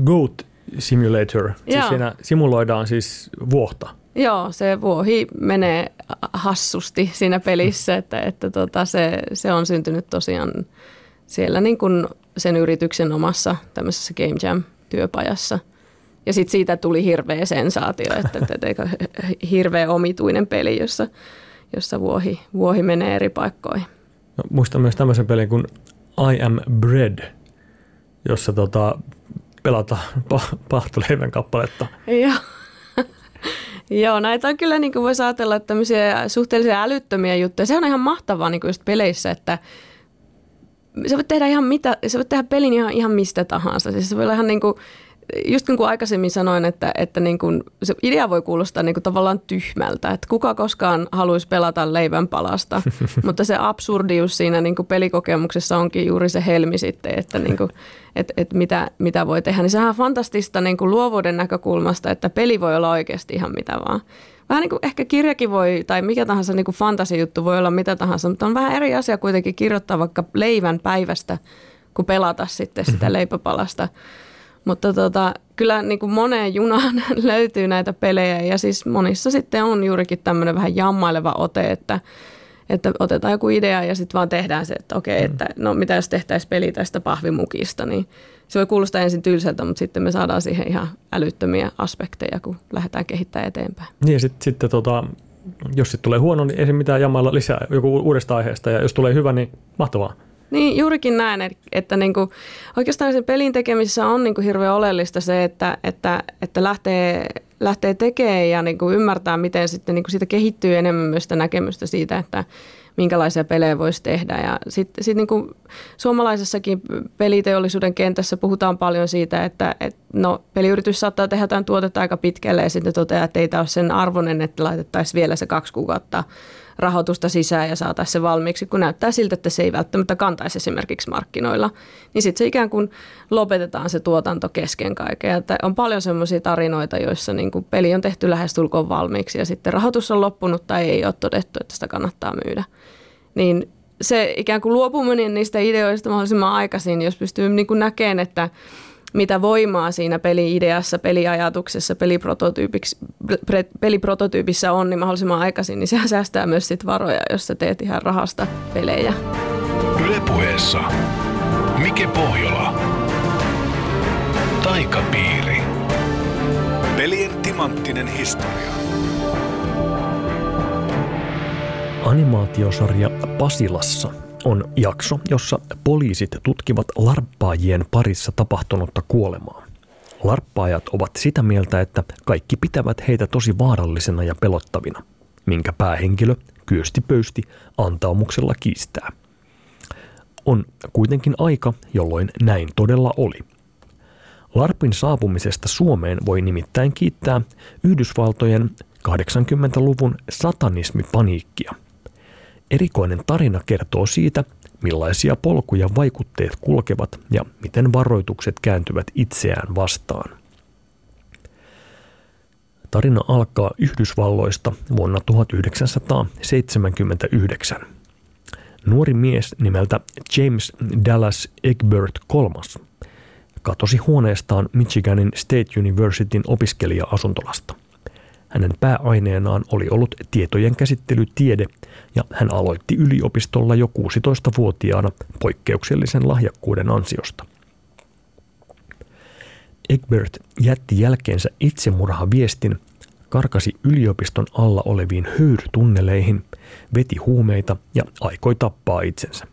Goat Simulator, siis siinä simuloidaan siis vuohta. Joo, se vuohi menee hassusti siinä pelissä, että, että tota, se, se on syntynyt tosiaan siellä niin kuin sen yrityksen omassa tämmöisessä Game Jam-työpajassa – ja sitten siitä tuli hirveä sensaatio, että, että, että hirveä omituinen peli, jossa, jossa vuohi, vuohi menee eri paikkoihin. No, muistan myös tämmöisen pelin kuin I Am Bread, jossa tota, pelataan pa- pahtoleivän kappaletta. Joo. Joo, näitä on kyllä, niin kuin voisi ajatella, että tämmöisiä suhteellisen älyttömiä juttuja. Se on ihan mahtavaa niin kuin just peleissä, että sä voit tehdä ihan mitä, sä voit tehdä pelin ihan, ihan mistä tahansa. Siis se voi olla ihan niin kuin, just niin kuin aikaisemmin sanoin, että, että niin kuin, se idea voi kuulostaa niin kuin tavallaan tyhmältä, että kuka koskaan haluaisi pelata leivän palasta, mutta se absurdius siinä niin kuin pelikokemuksessa onkin juuri se helmi sitten, että niin kuin, et, et mitä, mitä voi tehdä. Niin sehän on fantastista niin kuin luovuuden näkökulmasta, että peli voi olla oikeasti ihan mitä vaan. Vähän niin kuin ehkä kirjakin voi, tai mikä tahansa niin kuin fantasijuttu voi olla mitä tahansa, mutta on vähän eri asia kuitenkin kirjoittaa vaikka leivän päivästä, kuin pelata sitten sitä leipäpalasta. Mutta tota, kyllä niin kuin moneen junaan löytyy näitä pelejä ja siis monissa sitten on juurikin tämmöinen vähän jammaileva ote, että, että otetaan joku idea ja sitten vaan tehdään se, että okei, mm. että no mitä jos tehtäisiin peli tästä pahvimukista, niin se voi kuulostaa ensin tylsältä, mutta sitten me saadaan siihen ihan älyttömiä aspekteja, kun lähdetään kehittämään eteenpäin. Niin ja sitten, sitten tota, jos sitten tulee huono, niin ei se mitään jammailla lisää joku uudesta aiheesta ja jos tulee hyvä, niin mahtavaa. Niin, juurikin näin, että niin kuin, oikeastaan sen pelin tekemisessä on niin kuin hirveän oleellista se, että, että, että lähtee, lähtee tekemään ja niin kuin ymmärtää, miten sitten niin kuin siitä kehittyy enemmän myös sitä näkemystä siitä, että minkälaisia pelejä voisi tehdä. Ja sitten sit niin kuin suomalaisessakin peliteollisuuden kentässä puhutaan paljon siitä, että, että no, peliyritys saattaa tehdä jotain tuotetta aika pitkälle ja sitten toteaa, että ei tämä ole sen arvoinen, että laitettaisiin vielä se kaksi kuukautta rahoitusta sisään ja saataisiin se valmiiksi, kun näyttää siltä, että se ei välttämättä kantaisi esimerkiksi markkinoilla, niin sitten se ikään kuin lopetetaan se tuotanto kesken kaiken. Että on paljon semmoisia tarinoita, joissa niin kuin peli on tehty lähestulkoon valmiiksi ja sitten rahoitus on loppunut tai ei ole todettu, että sitä kannattaa myydä. Niin se ikään kuin luopuminen niistä ideoista mahdollisimman aikaisin, jos pystyy niin kuin näkemään, että mitä voimaa siinä peli-ideassa, peliajatuksessa, peliprototyypissä on, niin mahdollisimman aikaisin, niin sehän säästää myös sit varoja, jos sä teet ihan rahasta pelejä. Ylepuheessa Mike Pohjola. Taikapiiri. Pelien timanttinen historia. Animaatiosarja Pasilassa on jakso, jossa poliisit tutkivat larppaajien parissa tapahtunutta kuolemaa. Larppaajat ovat sitä mieltä, että kaikki pitävät heitä tosi vaarallisena ja pelottavina, minkä päähenkilö kyösti pöysti antaumuksella kiistää. On kuitenkin aika, jolloin näin todella oli. Larpin saapumisesta Suomeen voi nimittäin kiittää Yhdysvaltojen 80-luvun satanismipaniikkia – Erikoinen tarina kertoo siitä, millaisia polkuja vaikutteet kulkevat ja miten varoitukset kääntyvät itseään vastaan. Tarina alkaa Yhdysvalloista vuonna 1979. Nuori mies nimeltä James Dallas Egbert III katosi huoneestaan Michiganin State Universityn opiskelija-asuntolasta. Hänen pääaineenaan oli ollut tietojen käsittelytiede ja hän aloitti yliopistolla jo 16-vuotiaana poikkeuksellisen lahjakkuuden ansiosta. Egbert jätti jälkeensä itsemurhaviestin, karkasi yliopiston alla oleviin höyrytunneleihin, veti huumeita ja aikoi tappaa itsensä.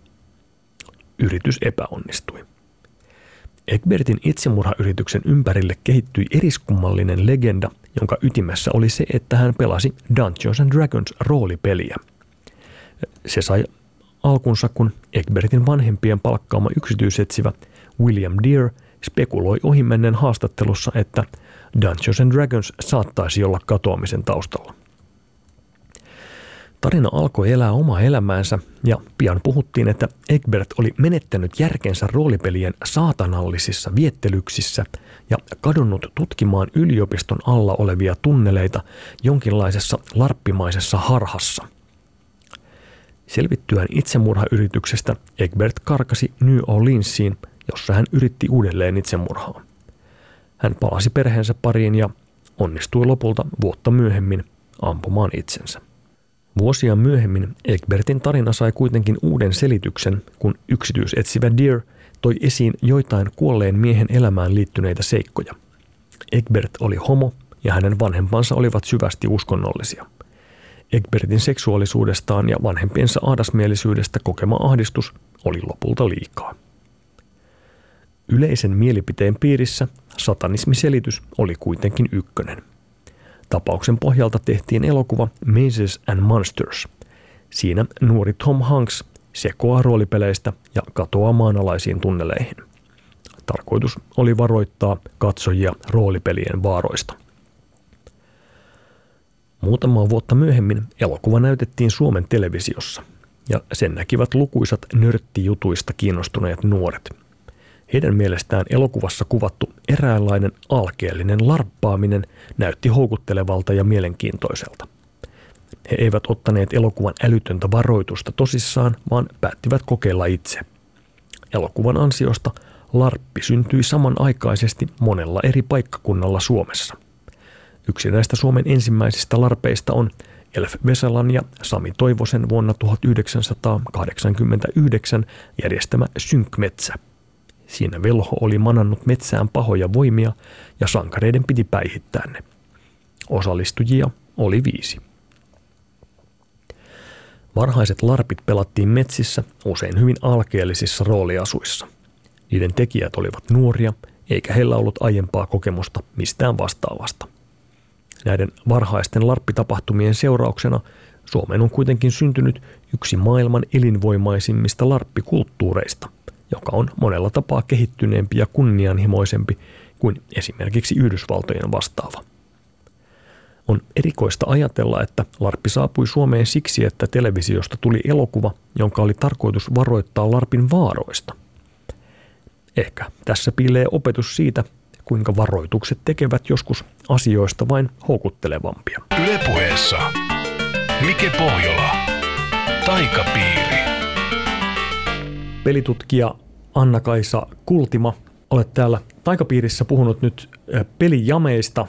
Yritys epäonnistui. Egbertin itsemurhayrityksen ympärille kehittyi eriskummallinen legenda, jonka ytimessä oli se, että hän pelasi Dungeons and Dragons roolipeliä. Se sai alkunsa, kun Egbertin vanhempien palkkaama yksityisetsivä William Deere spekuloi ohimennen haastattelussa, että Dungeons and Dragons saattaisi olla katoamisen taustalla. Tarina alkoi elää omaa elämäänsä ja pian puhuttiin, että Egbert oli menettänyt järkensä roolipelien saatanallisissa viettelyksissä ja kadonnut tutkimaan yliopiston alla olevia tunneleita jonkinlaisessa larppimaisessa harhassa. Selvittyään itsemurhayrityksestä Egbert karkasi New Orleansiin, jossa hän yritti uudelleen itsemurhaa. Hän palasi perheensä pariin ja onnistui lopulta vuotta myöhemmin ampumaan itsensä. Vuosia myöhemmin Egbertin tarina sai kuitenkin uuden selityksen, kun yksityisetsivä Deer toi esiin joitain kuolleen miehen elämään liittyneitä seikkoja. Egbert oli homo ja hänen vanhempansa olivat syvästi uskonnollisia. Egbertin seksuaalisuudestaan ja vanhempiensa ahdasmielisyydestä kokema ahdistus oli lopulta liikaa. Yleisen mielipiteen piirissä satanismiselitys oli kuitenkin ykkönen – Tapauksen pohjalta tehtiin elokuva Mazes and Monsters. Siinä nuori Tom Hanks sekoaa roolipeleistä ja katoaa maanalaisiin tunneleihin. Tarkoitus oli varoittaa katsojia roolipelien vaaroista. Muutamaa vuotta myöhemmin elokuva näytettiin Suomen televisiossa ja sen näkivät lukuisat nörttijutuista kiinnostuneet nuoret – heidän mielestään elokuvassa kuvattu eräänlainen alkeellinen larppaaminen näytti houkuttelevalta ja mielenkiintoiselta. He eivät ottaneet elokuvan älytöntä varoitusta tosissaan, vaan päättivät kokeilla itse. Elokuvan ansiosta larppi syntyi samanaikaisesti monella eri paikkakunnalla Suomessa. Yksi näistä Suomen ensimmäisistä larpeista on Elf Vesalan ja Sami Toivosen vuonna 1989 järjestämä Synkmetsä – Siinä velho oli manannut metsään pahoja voimia ja sankareiden piti päihittää ne. Osallistujia oli viisi. Varhaiset larpit pelattiin metsissä usein hyvin alkeellisissa rooliasuissa. Niiden tekijät olivat nuoria, eikä heillä ollut aiempaa kokemusta mistään vastaavasta. Näiden varhaisten larppitapahtumien seurauksena Suomeen on kuitenkin syntynyt yksi maailman elinvoimaisimmista larppikulttuureista – joka on monella tapaa kehittyneempi ja kunnianhimoisempi kuin esimerkiksi Yhdysvaltojen vastaava. On erikoista ajatella, että Larppi saapui Suomeen siksi, että televisiosta tuli elokuva, jonka oli tarkoitus varoittaa Larpin vaaroista. Ehkä tässä piilee opetus siitä, kuinka varoitukset tekevät joskus asioista vain houkuttelevampia. Ylepuheessa Mike Pohjola. Taikapiiri. Pelitutkija Anna-Kaisa Kultima, olet täällä taikapiirissä puhunut nyt pelijameista,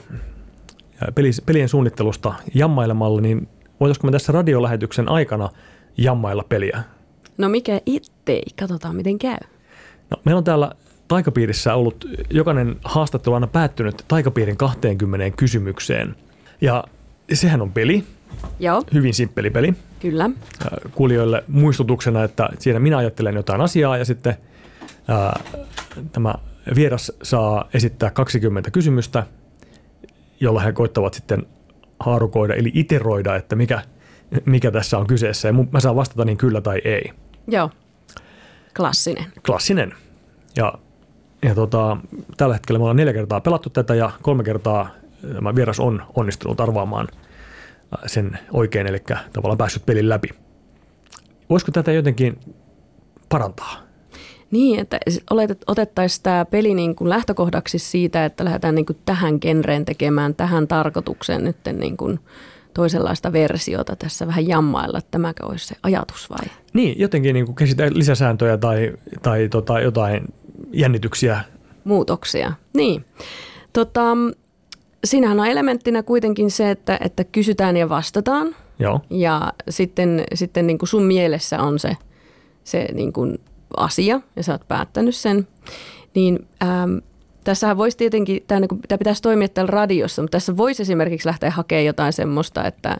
pelien suunnittelusta jammailemalla, niin voitaisiko me tässä radiolähetyksen aikana jammailla peliä? No mikä ittei, katsotaan miten käy. No, meillä on täällä taikapiirissä ollut jokainen haastattelu aina päättynyt taikapiirin 20 kysymykseen. Ja sehän on peli, Joo. Hyvin simppeli peli. Kyllä. Kuulijoille muistutuksena, että siinä minä ajattelen jotain asiaa ja sitten ää, tämä vieras saa esittää 20 kysymystä, jolla he koittavat sitten haarukoida eli iteroida, että mikä, mikä tässä on kyseessä. Ja mä saan vastata niin kyllä tai ei. Joo, klassinen. Klassinen. Ja, ja tota, tällä hetkellä me ollaan neljä kertaa pelattu tätä ja kolme kertaa tämä vieras on onnistunut arvaamaan – sen oikein, eli tavallaan päässyt pelin läpi. Voisiko tätä jotenkin parantaa? Niin, että otettaisiin tämä peli niin kuin lähtökohdaksi siitä, että lähdetään niin kuin tähän genreen tekemään, tähän tarkoitukseen nyt niin kuin toisenlaista versiota tässä vähän jammailla, että tämäkö olisi se ajatus vai? Niin, jotenkin niin kuin lisäsääntöjä tai, tai tota, jotain jännityksiä. Muutoksia, niin. Tota, Siinähän on elementtinä kuitenkin se, että, että kysytään ja vastataan. Joo. Ja sitten, sitten niin kuin sun mielessä on se, se niin kuin asia ja sä oot päättänyt sen. Niin ähm, tässähän voisi tietenkin, tämä, niin tämä pitäisi toimia täällä radiossa, mutta tässä voisi esimerkiksi lähteä hakemaan jotain semmoista, että,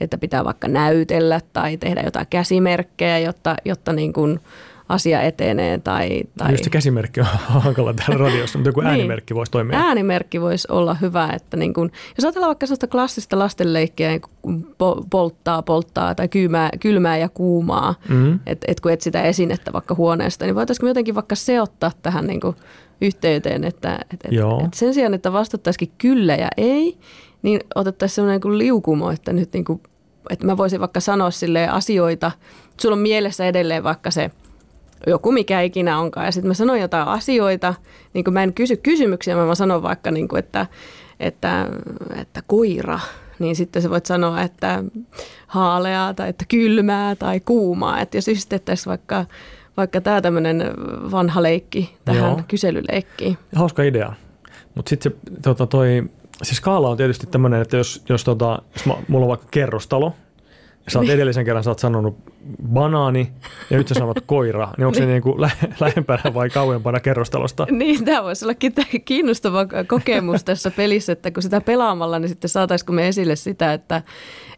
että pitää vaikka näytellä tai tehdä jotain käsimerkkejä, jotta, jotta niin kuin, asia etenee. Tai, tai... Just se käsimerkki on hankala täällä radiossa, mutta joku niin. äänimerkki voisi toimia. Äänimerkki voisi olla hyvä, että niin kun, jos ajatellaan vaikka sellaista klassista lastenleikkiä, niin polttaa, polttaa tai kylmää, kylmää ja kuumaa, mm-hmm. että et kun et sitä esinettä vaikka huoneesta, niin voitaisiinko jotenkin vaikka seottaa tähän niin kuin yhteyteen, että et, et, et sen sijaan, että vastattaisikin kyllä ja ei, niin otettaisiin sellainen kuin liukumo, että nyt niin kuin että mä voisin vaikka sanoa sille asioita, sulla on mielessä edelleen vaikka se joku mikä ikinä onkaan. Ja sitten mä sanon jotain asioita, niin kuin mä en kysy kysymyksiä, mä vaan sanon vaikka, niin kuin, että, että, että koira, niin sitten sä voit sanoa, että haaleaa tai että kylmää tai kuumaa. Että jos yhdistettäisiin vaikka, vaikka tämä tämmöinen vanha leikki tähän Joo. kyselyleikkiin. Hauska idea. Mutta sitten se tota, toi, siis skaala on tietysti tämmöinen, että jos, jos, tota, jos mä, mulla on vaikka kerrostalo, sä oot niin. edellisen kerran sä oot sanonut banaani ja nyt sä sanot koira, niin onko se niin kuin lä- lähempänä vai kauempana kerrostalosta? Niin, tämä voisi olla kiinnostava kokemus tässä pelissä, että kun sitä pelaamalla, niin sitten saataisiko me esille sitä, että,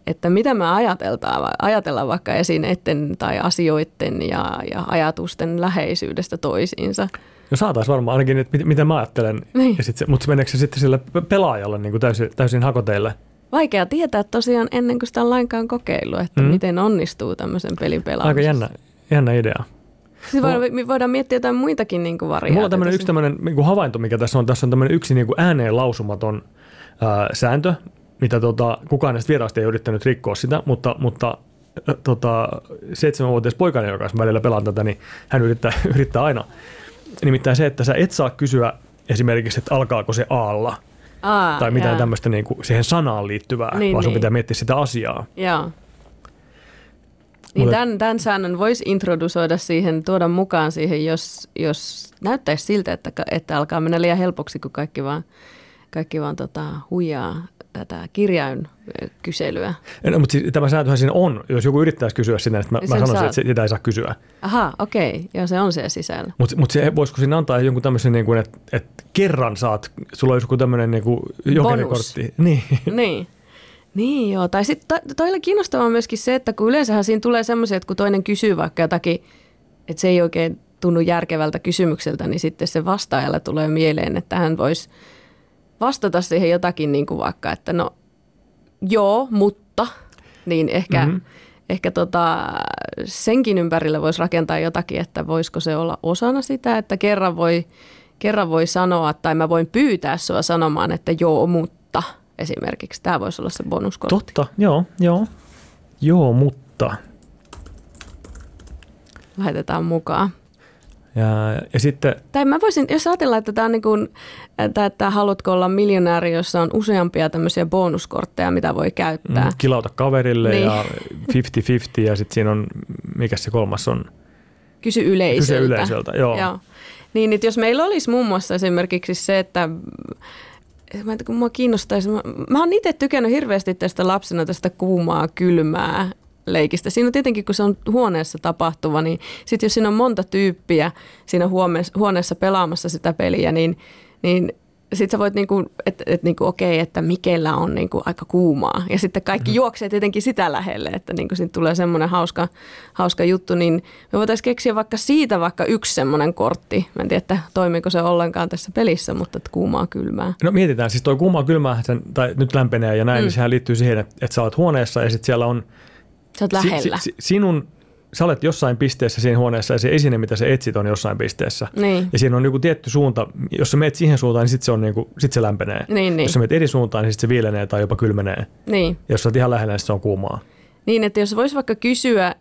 että mitä me ajatellaan, ajatellaan vaikka esineiden tai asioiden ja, ja ajatusten läheisyydestä toisiinsa. No saataisiin varmaan ainakin, että mitä mä ajattelen, niin. ja sit se, mutta meneekö se sitten sille pelaajalle niin kuin täysin, täysin hakoteille? Vaikea tietää tosiaan ennen kuin sitä on lainkaan kokeillut, että mm. miten onnistuu tämmöisen pelin pelaamisessa. Aika jännä, jännä idea. Siis voidaan, voidaan miettiä jotain muitakin niin kuin variaatioita. Mulla on tämmöinen yksi tämmöinen niin kuin havainto, mikä tässä on. Tässä on tämmöinen yksi niin kuin ääneen lausumaton ää, sääntö, mitä tota, kukaan näistä vieraista ei yrittänyt rikkoa sitä, mutta, mutta tota, seitsemänvuotias poikainen, joka välillä pelaa tätä, niin hän yrittää, yrittää aina. Nimittäin se, että sä et saa kysyä esimerkiksi, että alkaako se aalla – Aa, tai mitään tämmöistä niin kuin siihen sanaan liittyvää, niin, vaan sun niin. pitää miettiä sitä asiaa. Joo. Niin tämän, tämän säännön voisi introdusoida siihen, tuoda mukaan siihen, jos, jos näyttäisi siltä, että, että alkaa mennä liian helpoksi, kun kaikki vaan, kaikki vaan tota, huijaa tätä kirjain kyselyä. No, mutta siis, tämä sääntöhän siinä on, jos joku yrittäisi kysyä sinne, että mä, mä sanoisin, saat. että sitä ei saa kysyä. Aha, okei, okay. joo se on se sisällä. Mutta mut se, voisiko siinä antaa jonkun tämmöisen, niin kuin, että, että kerran saat, sulla on joku tämmöinen niin jokerikortti. Niin. niin. Niin joo, tai sitten to, toille kiinnostavaa myöskin se, että kun yleensähän siinä tulee semmoisia, että kun toinen kysyy vaikka jotakin, että se ei oikein tunnu järkevältä kysymykseltä, niin sitten se vastaajalle tulee mieleen, että hän voisi vastata siihen jotakin niin kuin vaikka, että no joo, mutta, niin ehkä, mm-hmm. ehkä tota, senkin ympärillä voisi rakentaa jotakin, että voisiko se olla osana sitä, että kerran voi, kerran voi sanoa tai mä voin pyytää sua sanomaan, että joo, mutta esimerkiksi. Tämä voisi olla se bonuskortti. Totta, joo, joo. Joo, mutta. Laitetaan mukaan. Ja, ja sitten... Tai mä voisin, jos ajatellaan, että tämä on niin kuin, että, että haluatko olla miljonääri, jossa on useampia tämmöisiä bonuskortteja, mitä voi käyttää. Mm, kilauta kaverille niin. ja 50-50 ja sitten siinä on, mikä se kolmas on? Kysy yleisöltä. Kysy yleisöltä, joo. joo. Niin, että jos meillä olisi muun muassa esimerkiksi se, että mä en, kun mua kiinnostaisi, mä, mä oon itse tykännyt hirveästi tästä lapsena tästä kuumaa, kylmää leikistä. Siinä on tietenkin, kun se on huoneessa tapahtuva, niin sitten jos siinä on monta tyyppiä siinä huoneessa pelaamassa sitä peliä, niin, niin sitten sä voit niinku, että et niinku, okei, että Mikellä on niinku aika kuumaa. Ja sitten kaikki mm-hmm. juoksee tietenkin sitä lähelle, että niinku siitä tulee semmoinen hauska, hauska juttu. Niin me voitaisiin keksiä vaikka siitä vaikka yksi semmoinen kortti. Mä en tiedä, että toimiiko se ollenkaan tässä pelissä, mutta että kuumaa kylmää. No mietitään, siis toi kuumaa kylmää, sen, tai nyt lämpenee ja näin, mm. niin sehän liittyy siihen, että, että sä oot huoneessa ja sitten siellä on – Sä oot lähellä. Si, si, sinun, sä olet jossain pisteessä siinä huoneessa ja se esine, mitä sä etsit, on jossain pisteessä. Niin. Ja siinä on joku tietty suunta. Jos sä meet siihen suuntaan, niin sitten se, on niinku, sit se lämpenee. Niin, niin. Jos sä meet eri suuntaan, niin sitten se viilenee tai jopa kylmenee. Niin. Ja jos sä oot ihan lähellä, niin se on kuumaa. Niin, että jos voisi vaikka kysyä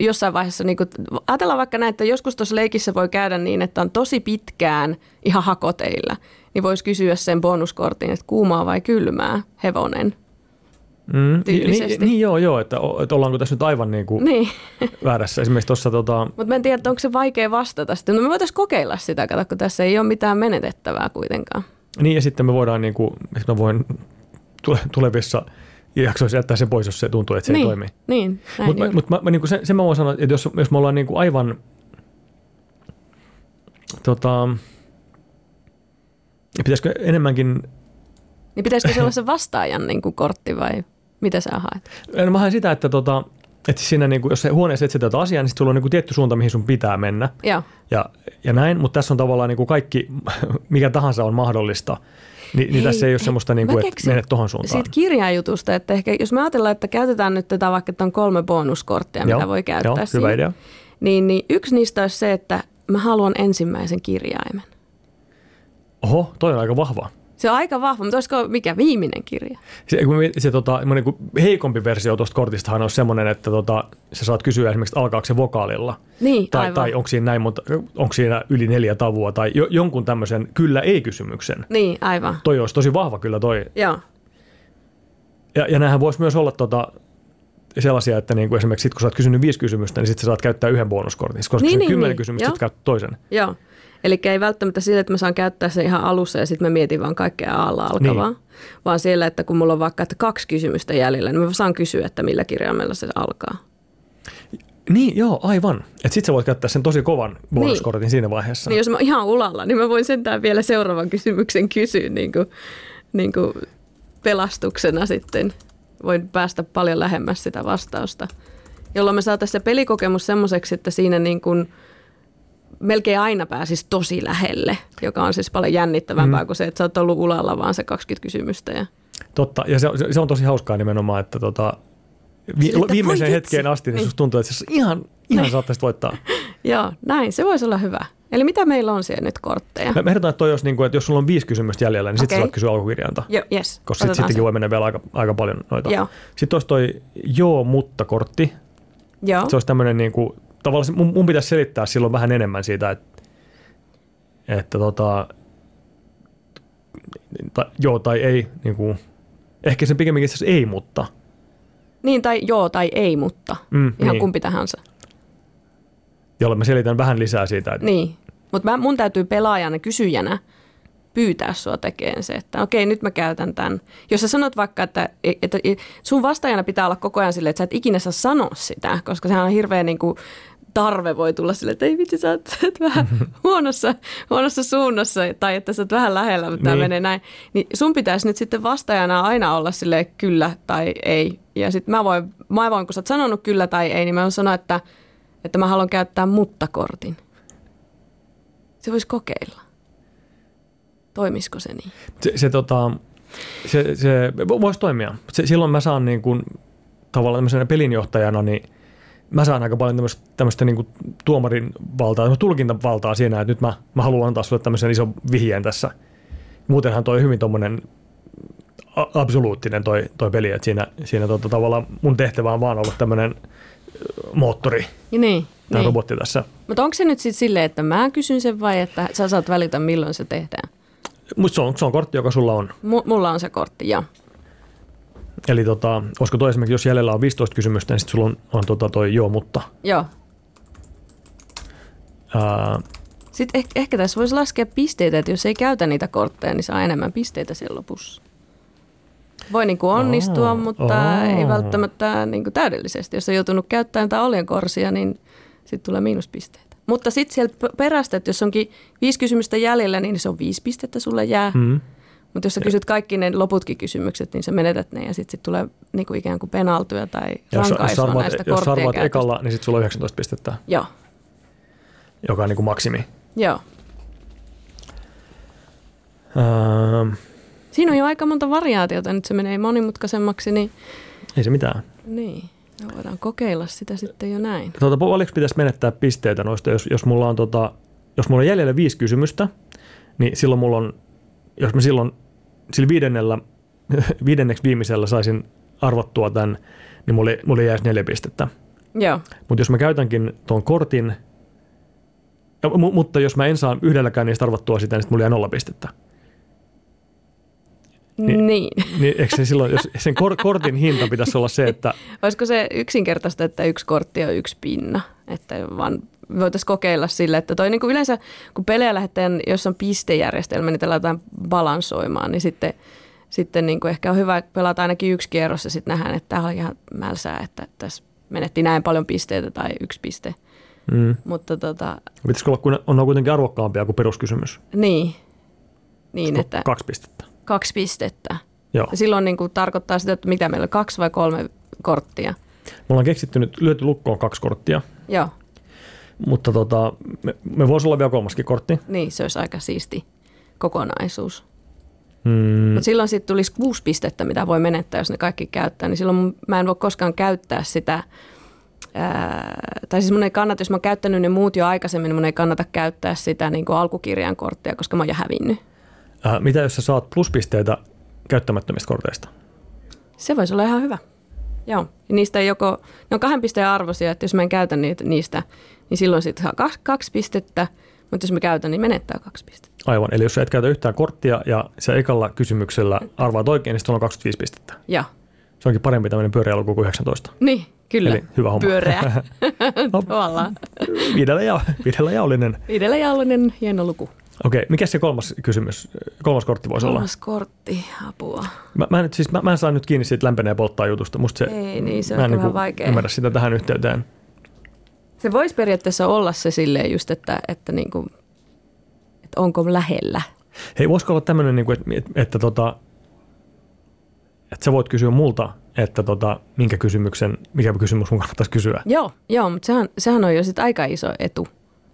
jossain vaiheessa, niin kun, ajatellaan vaikka näin, että joskus tuossa leikissä voi käydä niin, että on tosi pitkään ihan hakoteilla, niin voisi kysyä sen bonuskortin, että kuumaa vai kylmää hevonen. Mm, niin, niin joo, joo, että, että ollaanko tässä nyt aivan niin kuin niin. väärässä. Esimerkiksi tuossa... Tota... Mutta mä en tiedä, onko se vaikea vastata sitten. No me voitaisiin kokeilla sitä, kato, kun tässä ei ole mitään menetettävää kuitenkaan. Niin ja sitten me voidaan, niin kuin, mä voin tulevissa jaksoissa jättää sen pois, jos se tuntuu, että se niin, ei toimi. Niin, Mutta mut mä, mä, niin sen, sen mä voin sanoa, että jos, jos me ollaan niin kuin aivan... Tota, pitäisikö enemmänkin niin pitäisikö se olla se vastaajan niin kuin kortti vai mitä sä haet? No mä haen sitä, että, tota, että siinä niin kuin, jos se huoneessa etsitään jotain asiaa, niin sulla on niin kuin tietty suunta, mihin sun pitää mennä. Ja, ja, ja näin, mutta tässä on tavallaan niin kuin kaikki, mikä tahansa on mahdollista. Ni, niin tässä ei ole semmoista, niin kuin, että menet tuohon suuntaan. Siitä kirjajutusta, että ehkä jos me ajatellaan, että käytetään nyt tätä vaikka, että on kolme bonuskorttia, joo, mitä voi käyttää joo, siinä, hyvä idea. Niin, niin yksi niistä olisi se, että mä haluan ensimmäisen kirjaimen. Oho, toi on aika vahva. Se on aika vahva, mutta olisiko mikä viimeinen kirja? Se, kun se tota, niin heikompi versio tuosta kortistahan on semmoinen, että tota, sä saat kysyä esimerkiksi, alkaako se vokaalilla. Niin, tai, aivan. tai onko siinä, näin, mutta onko siinä yli neljä tavua tai jo, jonkun tämmöisen kyllä-ei-kysymyksen. Niin, aivan. Toi olisi tosi vahva kyllä toi. Joo. Ja, ja näähän voisi myös olla tota, sellaisia, että niin kuin esimerkiksi sit, kun sä oot kysynyt viisi kysymystä, niin sitten sä saat käyttää yhden bonuskortin. Koska Niin, niin, kymmenen niin, kysymystä, joo. sitten käyt toisen. Joo. Eli ei välttämättä sille, että mä saan käyttää se ihan alussa ja sitten mä mietin vaan kaikkea alla alkavaa, niin. vaan siellä, että kun mulla on vaikka että kaksi kysymystä jäljellä, niin mä saan kysyä, että millä kirjaimella se alkaa. Niin, joo, aivan. Että sit sä voit käyttää sen tosi kovan bonuskortin niin. siinä vaiheessa. Niin jos mä ihan ulalla, niin mä voin sentään vielä seuraavan kysymyksen kysyä niin kuin, niin kuin pelastuksena sitten. Voin päästä paljon lähemmäs sitä vastausta, jolloin me saataisiin se pelikokemus semmoiseksi, että siinä niin kuin melkein aina pääsisi tosi lähelle, joka on siis paljon jännittävämpää mm. kuin se, että sä oot ollut ulalla vaan se 20 kysymystä. Ja... Totta, ja se, se, on tosi hauskaa nimenomaan, että tota, vi, viimeiseen hetkeen asti niin Niin. susta tuntuu, että se ihan, ihan Niin. saattaisit voittaa. Joo, näin. Se voisi olla hyvä. Eli mitä meillä on siellä nyt kortteja? Mä mä ehdotan, että, toi olisi, niin kuin, että jos sulla on viisi kysymystä jäljellä, niin sitten Okei. sä saat kysyä alkukirjainta. Joo, yes. Koska sit, sittenkin voi mennä vielä aika, aika paljon noita. Joo. Sitten olisi toi joo, mutta kortti. Joo. Se olisi tämmöinen, niin kuin, tavallaan mun, mun pitäisi selittää silloin vähän enemmän siitä, että, että tota, ta, joo tai ei, niin kuin, ehkä sen pikemminkin itse ei, mutta. Niin, tai joo tai ei, mutta. Mm, Ihan niin. kumpi tahansa. Jolle mä selitän vähän lisää siitä, että Niin, mutta mun täytyy pelaajana, kysyjänä pyytää sua tekemään se, että okei, nyt mä käytän tämän. Jos sä sanot vaikka, että, että sun vastaajana pitää olla koko ajan silleen, että sä et ikinä saa sanoa sitä, koska sehän on hirveä niin kuin, tarve voi tulla sille, että ei vitsi, sä oot, sä oot vähän huonossa, huonossa suunnassa tai että sä oot vähän lähellä, mutta tämä Niin. menee näin. Niin sun pitäisi nyt sitten vastaajana aina olla sille kyllä tai ei. Ja sitten mä voin, mä voin, kun sä oot sanonut kyllä tai ei, niin mä voin sanoa, että, että mä haluan käyttää mutta-kortin. Se voisi kokeilla. Toimisiko se niin? se, se, tota, se, se voisi toimia. Se, silloin mä saan niin kuin, tavallaan tämmöisenä pelinjohtajana, niin mä saan aika paljon tämmöistä, tämmöistä niin tuomarin valtaa, tulkintavaltaa siinä, että nyt mä, mä haluan antaa sulle tämmöisen ison vihjeen tässä. Muutenhan toi hyvin tommonen a- absoluuttinen toi, toi peli, että siinä, siinä tota, tavallaan mun tehtävä on vaan olla tämmöinen moottori Ja niin. tai niin. robotti tässä. Mutta onko se nyt sitten silleen, että mä kysyn sen vai että sä saat välitä milloin se tehdään? Mutta se on, se on kortti, joka sulla on. M- mulla on se kortti, joo. Eli tota, olisiko toi esimerkiksi, jos jäljellä on 15 kysymystä, niin sitten sulla on, on tota toi joo, mutta. Joo. Ää, Sitten ehkä, ehkä tässä voisi laskea pisteitä, että jos ei käytä niitä kortteja, niin saa enemmän pisteitä siellä lopussa. Voi niin kuin onnistua, Aa, mutta aa. ei välttämättä niin kuin täydellisesti. Jos on joutunut käyttämään jotain oljenkorsia, niin sitten tulee miinuspisteitä. Mutta sitten sieltä p- perästä, että jos onkin viisi kysymystä jäljellä, niin se on viisi pistettä sulle jää. mm. Mutta jos sä kysyt kaikki ne loputkin kysymykset, niin sä menetät ne ja sitten sit tulee niin kuin ikään kuin penaltuja tai jos, jos rankaisua arvaat, näistä jos korttien arvaat käytöstä. ekalla, niin sitten sulla on 19 pistettä, Joo, joka on niin kuin maksimi. joo. Ää, Siinä on jo aika monta variaatiota, nyt se menee monimutkaisemmaksi, niin, ei se mitään. niin me voidaan kokeilla sitä sitten jo näin. Tuota, paljonko pitäisi menettää pisteitä noista, jos, jos mulla on tota, jos mulla on jäljellä viisi kysymystä, niin silloin mulla on, jos mä silloin sillä viidennellä, viidenneksi viimeisellä saisin arvottua tämän, niin mulle, mulle jäisi neljä pistettä. Joo, Mutta jos mä käytänkin tuon kortin, mu- mutta jos mä en saa yhdelläkään niistä arvottua sitä, niin sitten mulla jää nolla pistettä. niin. niin. Niin eikö se silloin, jos sen kor- kortin hinta pitäisi olla se, että Olisiko se yksinkertaista, että yksi kortti on yksi pinna? Että vaan voitaisiin kokeilla sille, että toi niin kuin yleensä, kun pelejä lähdetään, jos on pistejärjestelmä, niin lähdetään balansoimaan, niin sitten, sitten niin kuin ehkä on hyvä pelata ainakin yksi kierros ja sitten nähdään, että tämä oli ihan mälsää, että tässä menettiin näin paljon pisteitä tai yksi piste. mm, Mutta tota, pitäisikö olla, kun on kuitenkin arvokkaampia kuin peruskysymys. niin, niin että Kaksi pistettä. kaksi pistettä. Joo. Ja silloin niin kuin tarkoittaa sitä, että mitä meillä on, kaksi vai kolme korttia. Me ollaan keksitty nyt, lyöty lukkoon kaksi korttia, Joo, mutta tota, me, me voisi olla vielä kolmaskin kortti. niin se olisi aika siisti kokonaisuus. Mm, Mutta silloin siitä tulisi kuusi pistettä, mitä voi menettää, jos ne kaikki käyttää. Niin silloin mä en voi koskaan käyttää sitä, ää, tai siis mun ei kannata, jos mä oon käyttänyt ne muut jo aikaisemmin, niin mun ei kannata käyttää sitä niin kuin alkukirjan korttia, koska mä oon jo hävinnyt. Äh, mitä jos sä saat pluspisteitä käyttämättömistä korteista? Se voisi olla ihan hyvä. Joo, ja niistä joko, ne on kahden pisteen arvoisia, että jos mä en käytä niitä, niistä, niin silloin sitten saa kaksi, kaksi pistettä, mutta jos mä käytän, niin menettää kaksi pistettä. Aivan, eli jos sä et käytä yhtään korttia ja se ekalla kysymyksellä arvaat oikein, niin sitten on 25 pistettä. Joo, Se onkin parempi tämmöinen pyöreä luku kuin 19. niin, kyllä. Eli hyvä homma. Pyöreä. Tavallaan. Viidellä, ja, viidellä jaollinen. Viidellä jaollinen hieno luku. Okei, mikä se kolmas kysymys, kolmas kortti voisi olla? Kolmas kortti, apua. Mä, mä, en, nyt- siis, mä, mä en saa nyt kiinni siitä lämpenee polttaa jutusta. Musta se, Ei niin, se on mä en ehkä vähän vaikea. ymmärrä sitä tähän yhteyteen. Se voisi periaatteessa olla se silleen just, että, että, niinku, että onko lähellä. Hei, voisiko olla tämmöinen, niin että, että, että, tota, että sä voit kysyä multa, että tota, minkä kysymyksen, mikä kysymys mun kannattaisi kysyä. Joo, joo mutta sehän, sehän on jo sit aika iso etu.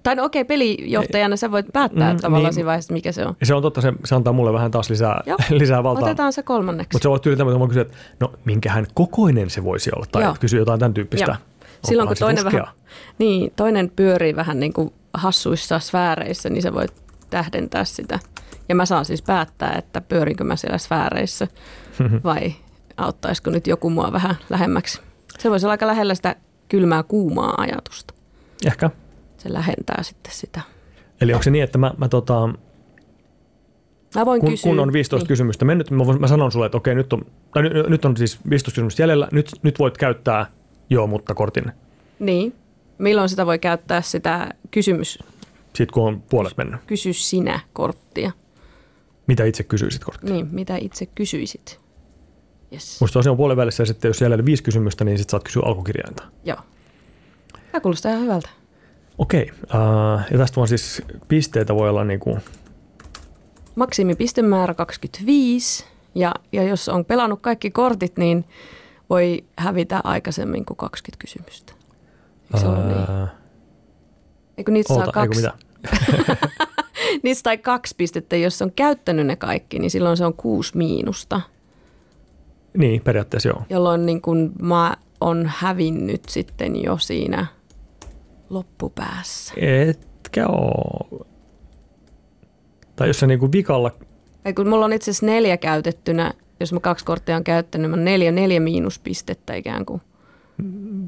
Tai no okei, pelijohtajana sä voit päättää Mm, mm, tavallaan niin. siinä vaiheessa, mikä se on. Se on totta, se, se antaa mulle vähän taas lisää, Joo. lisää valtaa. Otetaan se kolmanneksi. Mutta se voi tyyli tämmöinen, että mä kysyn, että no minkähän kokoinen se voisi olla, tai Joo. kysyy jotain tämän tyyppistä. Joo. Silloin kun toinen, vähän, niin, toinen pyörii vähän niin kuin hassuissa sfääreissä, niin sä voit tähdentää sitä. Ja mä saan siis päättää, että pyörinkö mä siellä sfääreissä vai auttaisiko nyt joku mua vähän lähemmäksi. Se voisi olla aika lähellä sitä kylmää kuumaa ajatusta. Ehkä. Se lähentää sitten sitä. Eli onko se niin, että mä, mä tota, Mä voin kun, kysyä. kun on 15 niin. kysymystä mennyt, mä, voin- mä sanon sulle, että okei, nyt on, tai nyt, nyt on siis 15 kysymystä jäljellä, nyt, nyt voit käyttää joo, mutta kortin, Niin. Milloin sitä voi käyttää sitä kysymys, sit kun on puolet mennyt. kysy sinä korttia. Mitä itse kysyisit korttia? Niin, mitä itse kysyisit. Yes. Musta se on puolen välissä ja sitten jos jäljellä viisi kysymystä, niin sitten saat kysyä alkukirjainta. Joo. Tämä kuulostaa ihan hyvältä. Okei, ja tästä vaan siis pisteitä voi olla niinku, Maksimipistemäärä 25 ja, ja jos on pelannut kaikki kortit, niin voi hävitä aikaisemmin kuin 20 kysymystä. Eikö se ollut niin? Eikö niitä saa oota, eikö kaksi, mitä? niistä sai kaksi pistettä, jos on käyttänyt ne kaikki, niin silloin se on kuusi miinusta, Niin, periaatteessa joo. jolloin niin kun mä on hävinnyt sitten jo siinä loppupäässä. Etkä oo. Tai jos sä niinku vikalla, Ei, kun mulla on itse asiassa neljä käytettynä, jos mä kaksi korttia on käyttänyt, mä oon neljä, neljä miinuspistettä ikään kuin.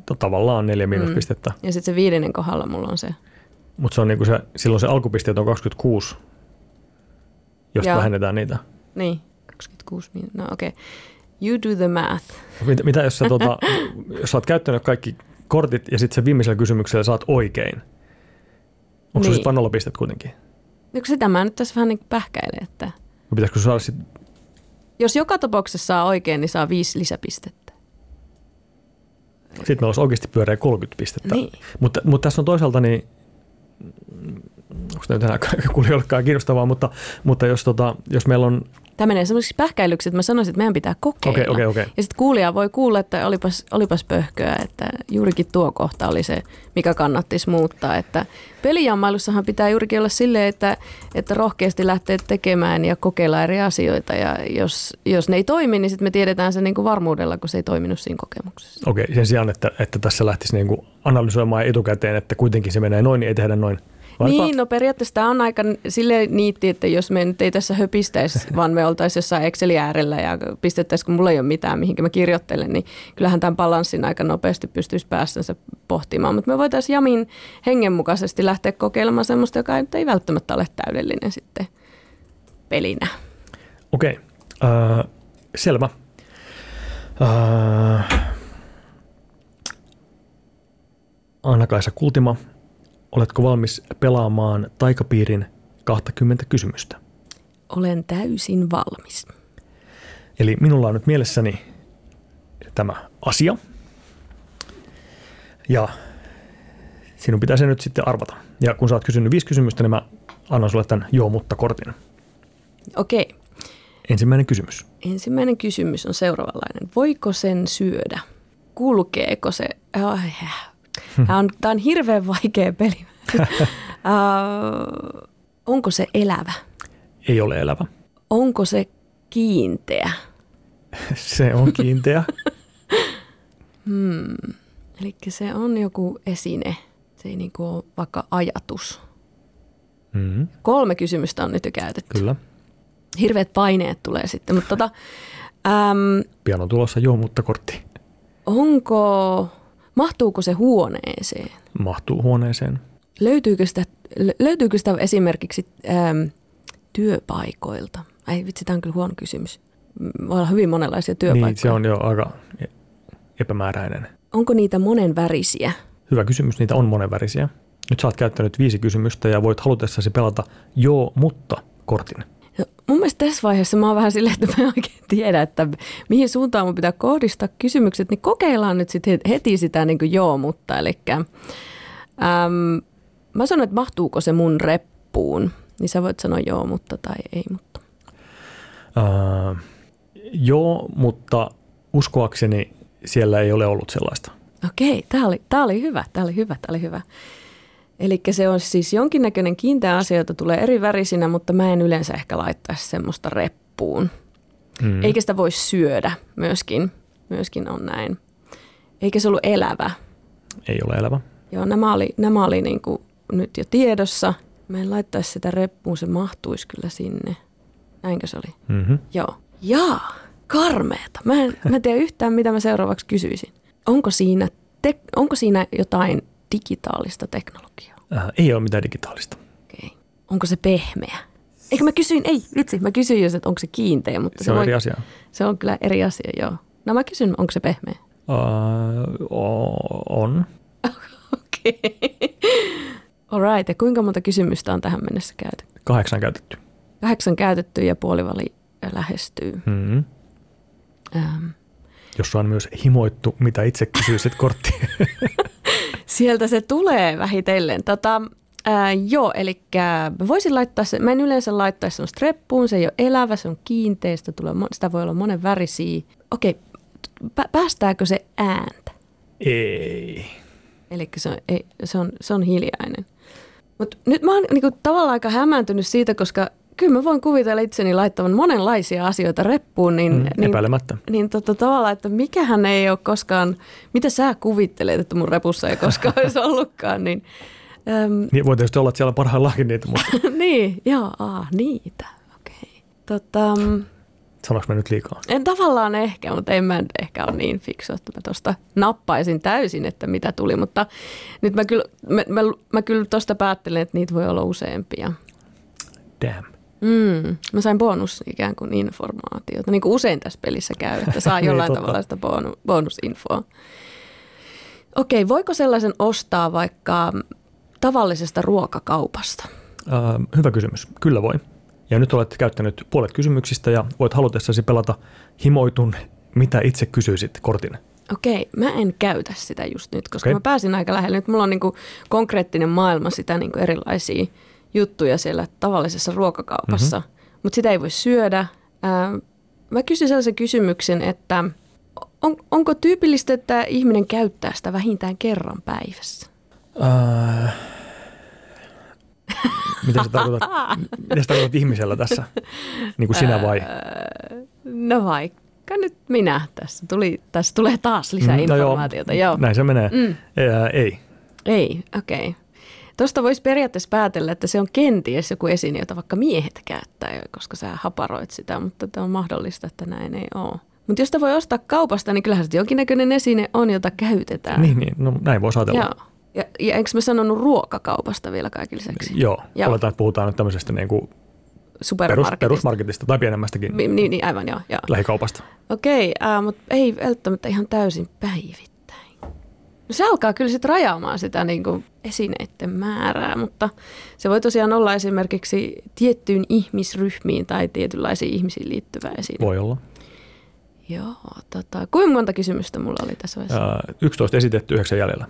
to, tavallaan neljä Mm. miinuspistettä, Ja sitten se viidennen kohdalla mulla on se. mutta se on niinku se, silloin se alkupisteet on 26, josta Joo. vähennetään niitä. Niin, 26 miinus. No okei. Okay. You do the math. Mitä, mitä jos, sä, tota, jos sä oot käyttänyt kaikki kortit ja sitten se viimeisellä kysymyksellä saat oikein? Onko niin. Se vain nolla pistet kuitenkin? No sitä mä nyt tässä vähän niin pähkäilen, että Vai pitäisikö saada sit, jos joka tapauksessa saa oikein, niin saa viisi lisäpistettä. sit meillä olisi oikeasti pyöreä 30 pistettä. Niin. Mutta, mutta tässä on toisaalta niin, onko tämä nyt enää kuulijoillekaan kiinnostavaa, mutta, mutta jos, tota, jos meillä on, Tämä menee semmoisiksi pähkäilyksi, että mä sanoisin, että meidän pitää kokeilla. okei, okei, okei, Ja sitten kuulija voi kuulla, että olipas, olipas pöhköä, että juurikin tuo kohta oli se, mikä kannattisi muuttaa. Että pelijammailussahan pitää juurikin olla silleen, että, että rohkeasti lähtee tekemään ja kokeilla eri asioita. Ja jos, jos ne ei toimi, niin sitten me tiedetään se niin kuin varmuudella, kun se ei toiminut siinä kokemuksessa. okei, sen sijaan, että, että tässä lähtisi niinku analysoimaan etukäteen, että kuitenkin se menee noin, niin ei tehdä noin. Niin, no periaatteessa tämä on aika silleen niitti, että jos me nyt ei tässä höpistäisi, vaan me oltaisiin jossain Excelin äärellä ja pistettäisiin, kun mulla ei ole mitään, mihinkä mä kirjoittelen, niin kyllähän tämän balanssin aika nopeasti pystyisi päässänsä pohtimaan. Mutta me voitaisiin Jamin hengenmukaisesti lähteä kokeilemaan semmoista, joka ei välttämättä ole täydellinen sitten pelinä. Okei, äh, selvä. Äh, Anna-Kaisa Kultima, oletko valmis pelaamaan taikapiirin 20 kysymystä? Olen täysin valmis. Eli minulla on nyt mielessäni tämä asia. Ja sinun pitää se nyt sitten arvata. Ja kun sä oot kysynyt viisi kysymystä, niin mä annan sulle tämän joo mutta kortin. Okei, Ensimmäinen kysymys. ensimmäinen kysymys on seuraavanlainen. Voiko sen syödä? Kulkeeko se? Ai, Tämä on, tämä on hirveän vaikea peli. uh, onko se elävä? Ei ole elävä. Onko se kiinteä? Se on kiinteä. Eli se on joku esine. Se ei niinku ole vaikka ajatus. mm, Kolme kysymystä on nyt jo käytetty. kyllä. Hirveät paineet tulee sitten, mutta tota, äm, Pian on tulossa joo, mutta kortti onko, mahtuuko se huoneeseen? mahtuu huoneeseen. Löytyykö sitä, lö- löytyykö sitä esimerkiksi äm, työpaikoilta? Ai vitsi, tämä on kyllä huono kysymys. Voi olla hyvin monenlaisia työpaikkoja. Niin, se on jo aika e- epämääräinen. Onko niitä monenvärisiä? Hyvä kysymys, niitä on monenvärisiä. Nyt sä oot käyttänyt viisi kysymystä ja voit halutessasi pelata joo, mutta kortin. Mun mielestä tässä vaiheessa mä oon vähän silleen, että mä en oikein tiedä, että mihin suuntaan mun pitää kohdistaa kysymykset, niin kokeillaan nyt sitten heti sitä niin kuin joo, mutta eli äm, mä sanon, että mahtuuko se mun reppuun, niin sä voit sanoa joo, mutta tai ei, mutta. Öö, joo, mutta uskoakseni siellä ei ole ollut sellaista. Okei, tämä oli, tää oli hyvä, tämä oli hyvä, tämä oli hyvä. Eli se on siis jonkinnäköinen kiinteä asia, jota tulee eri värisinä, mutta mä en yleensä ehkä laittaisi semmoista reppuun. Mm. Eikä sitä voi syödä myöskin, myöskin on näin. Eikä se ollut elävä. Ei ole elävä. Joo, nämä oli, nämä oli niin kuin nyt jo tiedossa. Mä en laittaisi sitä reppuun, se mahtuisi kyllä sinne. Näinkö se oli? Mm-hmm. Joo. Jaa, karmeeta. Mä en, mä en tiedä yhtään, mitä mä seuraavaksi kysyisin. Onko siinä, te, onko siinä jotain digitaalista teknologiaa? Äh, ei ole mitään digitaalista. Okei. Onko se pehmeä? Eikö mä kysyin, ei vitsi, mä kysyin jos, että onko se kiinteä, mutta Se on voi, eri asia. se on kyllä eri asia, joo. No mä kysyn, onko se pehmeä? Uh, on. Okei. Alright, ja kuinka monta kysymystä on tähän mennessä käyty? Kahdeksan käytetty. Kahdeksan käytetty ja puoliväli lähestyy. Mm-hmm. Ähm. Jossa on myös himoittu, mitä itse kysyisit korttiin. Sieltä se tulee vähitellen. Tota, ää, joo, eli mä voisin laittaa se, mä en yleensä laittaisi semmoista reppuun, se ei ole elävä, se on kiinteä, sitä, tulee, sitä voi olla monen värisiä. Okei, pä- päästääkö se ääntä? ei. Eli se on, ei, se on, se on hiljainen. Mutta nyt mä oon niinku tavallaan aika hämääntynyt siitä, koska kyllä mä voin kuvitella itseni laittavan monenlaisia asioita reppuun, niin, Mm, niin epäilemättä. niin tota, tavallaan, että mikähän ei ole koskaan, mitä sä kuvittelet, että mun repussa ei koskaan olisi ollutkaan, niin, äm, Niin voi tietysti olla, että siellä on parhaillaankin niitä, mutta niin, joo, aa, niitä, okei. Tota, mm, sanoinko mä nyt liikaa? en tavallaan ehkä, mutta en mä nyt ehkä ole niin fiksu, että mä tuosta nappaisin täysin, että mitä tuli, mutta nyt mä kyllä, mä, mä, mä kyllä tuosta päättelen, että niitä voi olla useampia. Damn. Mm, mä sain bonus ikään kuin informaatiota, niin kuin usein tässä pelissä käy, että saa Niin, jollain totta. tavalla sitä bonu, bonusinfoa. Okei, voiko sellaisen ostaa vaikka tavallisesta ruokakaupasta? Uh, hyvä kysymys. Kyllä voi. Ja nyt olet käyttänyt puolet kysymyksistä ja voit halutessasi pelata himoitun, mitä itse kysyisit kortin. Okei, mä en käytä sitä just nyt, koska Okei. mä pääsin aika lähelle. Nyt mulla on niin kuin konkreettinen maailma sitä niin kuin erilaisia juttuja siellä tavallisessa ruokakaupassa, Mhm. mm-hmm. mutta sitä ei voi syödä. Ää, mä kysyn sellaisen kysymyksen, että on, onko tyypillistä, että ihminen käyttää sitä vähintään kerran päivässä? Uh, mitä sä tarkoitat, mitä sä tarkoitat ihmisellä tässä? Niin kuin sinä vai? No vaikka nyt minä. Tässä, tuli, tässä tulee taas lisää Mm, no joo, informaatiota. Joo. Näin se menee. Mm. Ää, ei. Ei, okei. Okay. Tuosta voisi periaatteessa päätellä, että se on kenties joku esine, jota vaikka miehet käyttää, koska sä haparoit sitä, mutta tämä on mahdollista, että näin ei ole. Mutta jos sitä voi ostaa kaupasta, niin kyllähän se jonkinnäköinen esine on, jota käytetään. Niin, niin, no näin voisi ajatella. Joo. Ja, ja enkö mä sanonut ruokakaupasta vielä kaiken lisäksi? Joo, Joo. oletaan, että puhutaan nyt tämmöisestä niin kuin perus, Supermarketista. perusmarketista tai pienemmästäkin Niin, niin, aivan joo. joo. lähikaupasta. Okei, äh, mutta ei välttämättä ihan täysin päivittäin. No se alkaa kyllä sitten rajaamaan sitä niin kuin esineiden määrää, mutta se voi tosiaan olla esimerkiksi tiettyyn ihmisryhmiin tai tietynlaisiin ihmisiin liittyvä esine. Voi olla. Joo, tota, kuinka monta kysymystä mulla oli tässä vaiheessa? Ää, 11 esitetty, 9 jäljellä.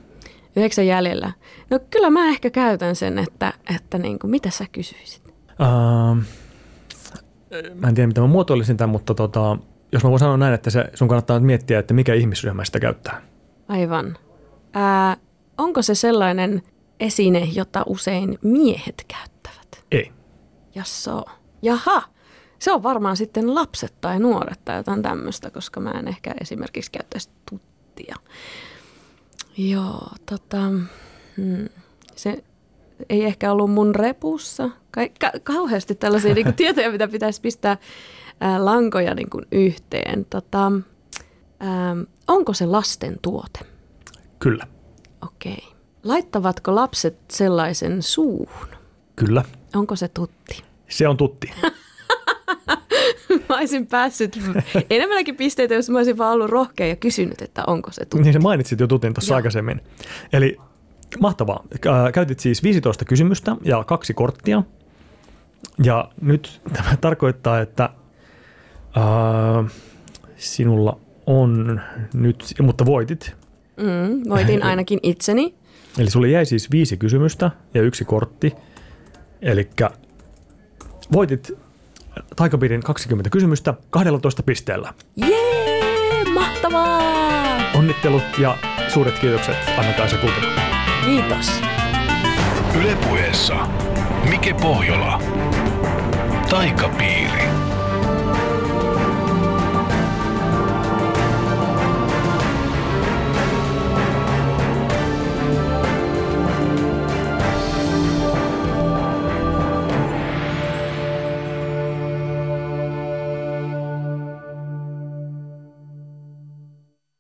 Yhdeksän jäljellä. No kyllä mä ehkä käytän sen, että, että niin kuin, mitä sä kysyisit? Ää, mä en tiedä, miten mä muotoilisin tämän, mutta tota, jos mä voin sanoa näin, että se, sun kannattaa nyt miettiä, että mikä ihmisryhmä sitä käyttää. Aivan. Ää, onko se sellainen esine, jota usein miehet käyttävät? Ei. Jasso. Jaha. Se on varmaan sitten lapset tai nuoret tai jotain tämmöistä, koska mä en ehkä esimerkiksi käyttäisi tuttia. Joo, tota, hmm. se, ei ehkä ollut mun repussa. Ka- ka- kauheasti tällaisia niin kuin, tietoja, mitä pitäisi pistää ää, lankoja niin kuin, yhteen. Tota, ää, onko se lasten tuote? Kyllä. Okei. Laittavatko lapset sellaisen suuhun? Kyllä. Onko se tutti? Se on tutti. Mä olisin päässyt enemmänkin pisteitä, jos mä olisin vaan ollut rohkea ja kysynyt, että onko se tutti. Niin sä mainitsit jo tutin tuossa aikaisemmin. Eli mahtavaa. Ää, Käytit siis 15 kysymystä ja kaksi korttia. Ja nyt tämä tarkoittaa, että ää, sinulla on nyt, mutta voitit. Mm, voitin ainakin itseni. Eli sulle jäi siis viisi kysymystä ja yksi kortti. Eli voitit taikapiirin 20 kysymystä 12 pisteellä. Jee, mahtavaa! Onnittelut ja suuret kiitokset Anna-Kaisa Kultila. Kiitos. Ylepuheessa Mike Pohjola. Taikapiiri.